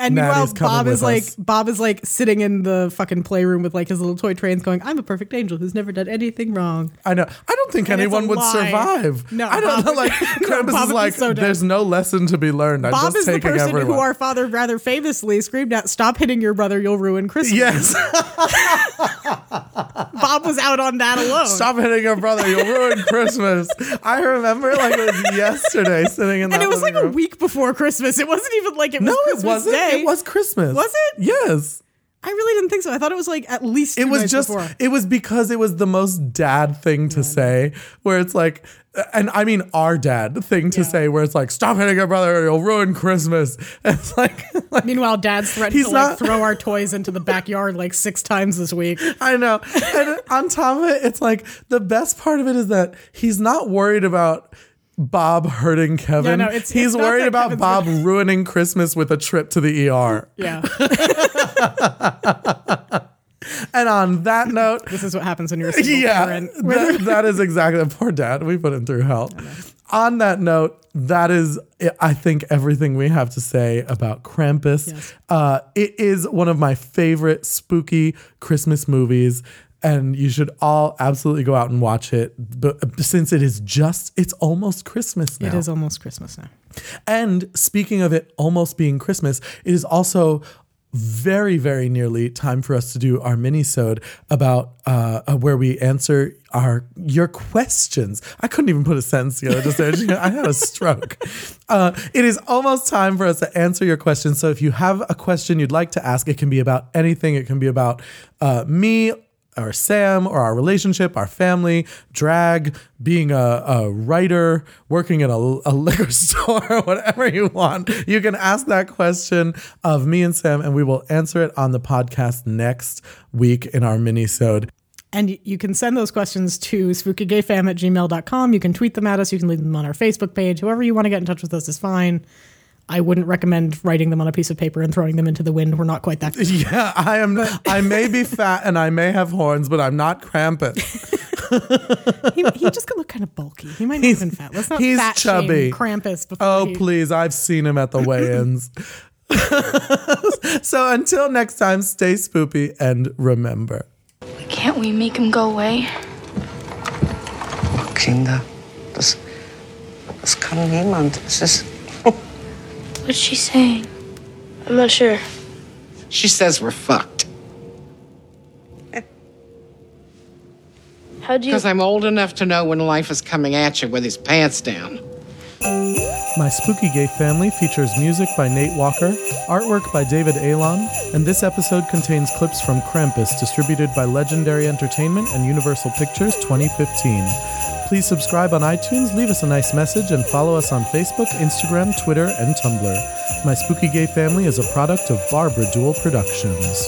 Speaker 2: And meanwhile, Bob is like
Speaker 1: us.
Speaker 2: Bob is like sitting in the fucking playroom with like his little toy trains, going, "I'm a perfect angel who's never done anything wrong."
Speaker 1: I know. I don't think
Speaker 2: And
Speaker 1: anyone would
Speaker 2: lie.
Speaker 1: survive.
Speaker 2: No,
Speaker 1: I don't
Speaker 2: Bob
Speaker 1: know. Like
Speaker 2: No,
Speaker 1: Krampus
Speaker 2: Bob
Speaker 1: is like,
Speaker 2: so
Speaker 1: there's no lesson to be learned. I'm
Speaker 2: Bob is the person
Speaker 1: everyone.
Speaker 2: who our father rather famously screamed at, "Stop hitting your brother, you'll ruin Christmas."
Speaker 1: yes,
Speaker 2: Bob was out on that alone.
Speaker 1: stop hitting your brother. You'll ruin Christmas. I remember like it was yesterday sitting in
Speaker 2: and it was like
Speaker 1: living
Speaker 2: a week before Christmas. It wasn't even like it was
Speaker 1: No,
Speaker 2: Christmas
Speaker 1: it wasn't.
Speaker 2: Day.
Speaker 1: It was Christmas.
Speaker 2: Was it?
Speaker 1: Yes.
Speaker 2: I really didn't think so. I thought it was like at least
Speaker 1: It was just
Speaker 2: before.
Speaker 1: it was because it was the most dad thing to say where it's like and I mean our dad thing to
Speaker 2: Yeah.
Speaker 1: say where it's like stop hitting your brother you'll ruin Christmas. It's like, like
Speaker 2: Meanwhile, Dad's threatened to like throw our toys into the backyard like six times this week.
Speaker 1: I know. And on top of it, it's like the best part of it is that he's not worried about Bob hurting Kevin.
Speaker 2: Yeah, no, it's-
Speaker 1: he's
Speaker 2: it's
Speaker 1: worried about
Speaker 2: Kevin's
Speaker 1: Bob ruining Christmas with a trip to the ER.
Speaker 2: Yeah,
Speaker 1: And on that note,
Speaker 2: this is what happens when you're a single
Speaker 1: yeah,
Speaker 2: parent.
Speaker 1: that- that is exactly poor dad. We put him through hell. On that note, that is, I think, everything we have to say about Krampus.
Speaker 2: Yes.
Speaker 1: Uh, it is one of my favorite spooky Christmas movies, and you should all absolutely go out and watch it. But since it is just, it's almost Christmas now.
Speaker 2: It is almost Christmas now.
Speaker 1: And speaking of it almost being Christmas, it is also very, very nearly time for us to do our mini-sode about uh, uh, where we answer our your questions. I couldn't even put a sentence together just there. I had a stroke. Uh, it is almost time for us to answer your questions. So if you have a question you'd like to ask, it can be about anything. It can be about uh, me or Sam or our relationship, our family, drag, being a, a writer, working at a, a liquor store, whatever you want. You can ask that question of me and Sam, and we will answer it on the podcast next week in our mini-sode.
Speaker 2: And you can send those questions to spookygayfam at gmail.com. You can tweet them at us. You can leave them on our Facebook page. Whoever you want to get in touch with us is fine. I wouldn't recommend writing them on a piece of paper and throwing them into the wind. We're not quite that.
Speaker 1: Yeah, I am. I may be fat and I may have horns, but I'm not Krampus.
Speaker 2: He, he just could look kind of bulky. He might not
Speaker 1: He's-
Speaker 2: have been fat. Let's not
Speaker 1: he's
Speaker 2: fat
Speaker 1: chubby.
Speaker 2: Krampus before
Speaker 1: Oh,
Speaker 2: he-
Speaker 1: please! I've seen him at the weigh-ins. So until next time, stay spoopy and remember.
Speaker 3: Can't we make him go away?
Speaker 4: Kinder, das, das kann niemand. Es ist.
Speaker 3: What's she saying? I'm not sure.
Speaker 4: She says we're fucked.
Speaker 3: How'd you?
Speaker 4: Because I'm old enough to know when life is coming at you with his pants down.
Speaker 1: My Spooky Gay Family features music by Nate Walker, artwork by David Alon, and this episode contains clips from Krampus, distributed by Legendary Entertainment and Universal Pictures 2015. Please subscribe on iTunes, leave us a nice message, and follow us on Facebook, Instagram, Twitter, and Tumblr. My Spooky Gay Family is a product of Barbara Dual Productions.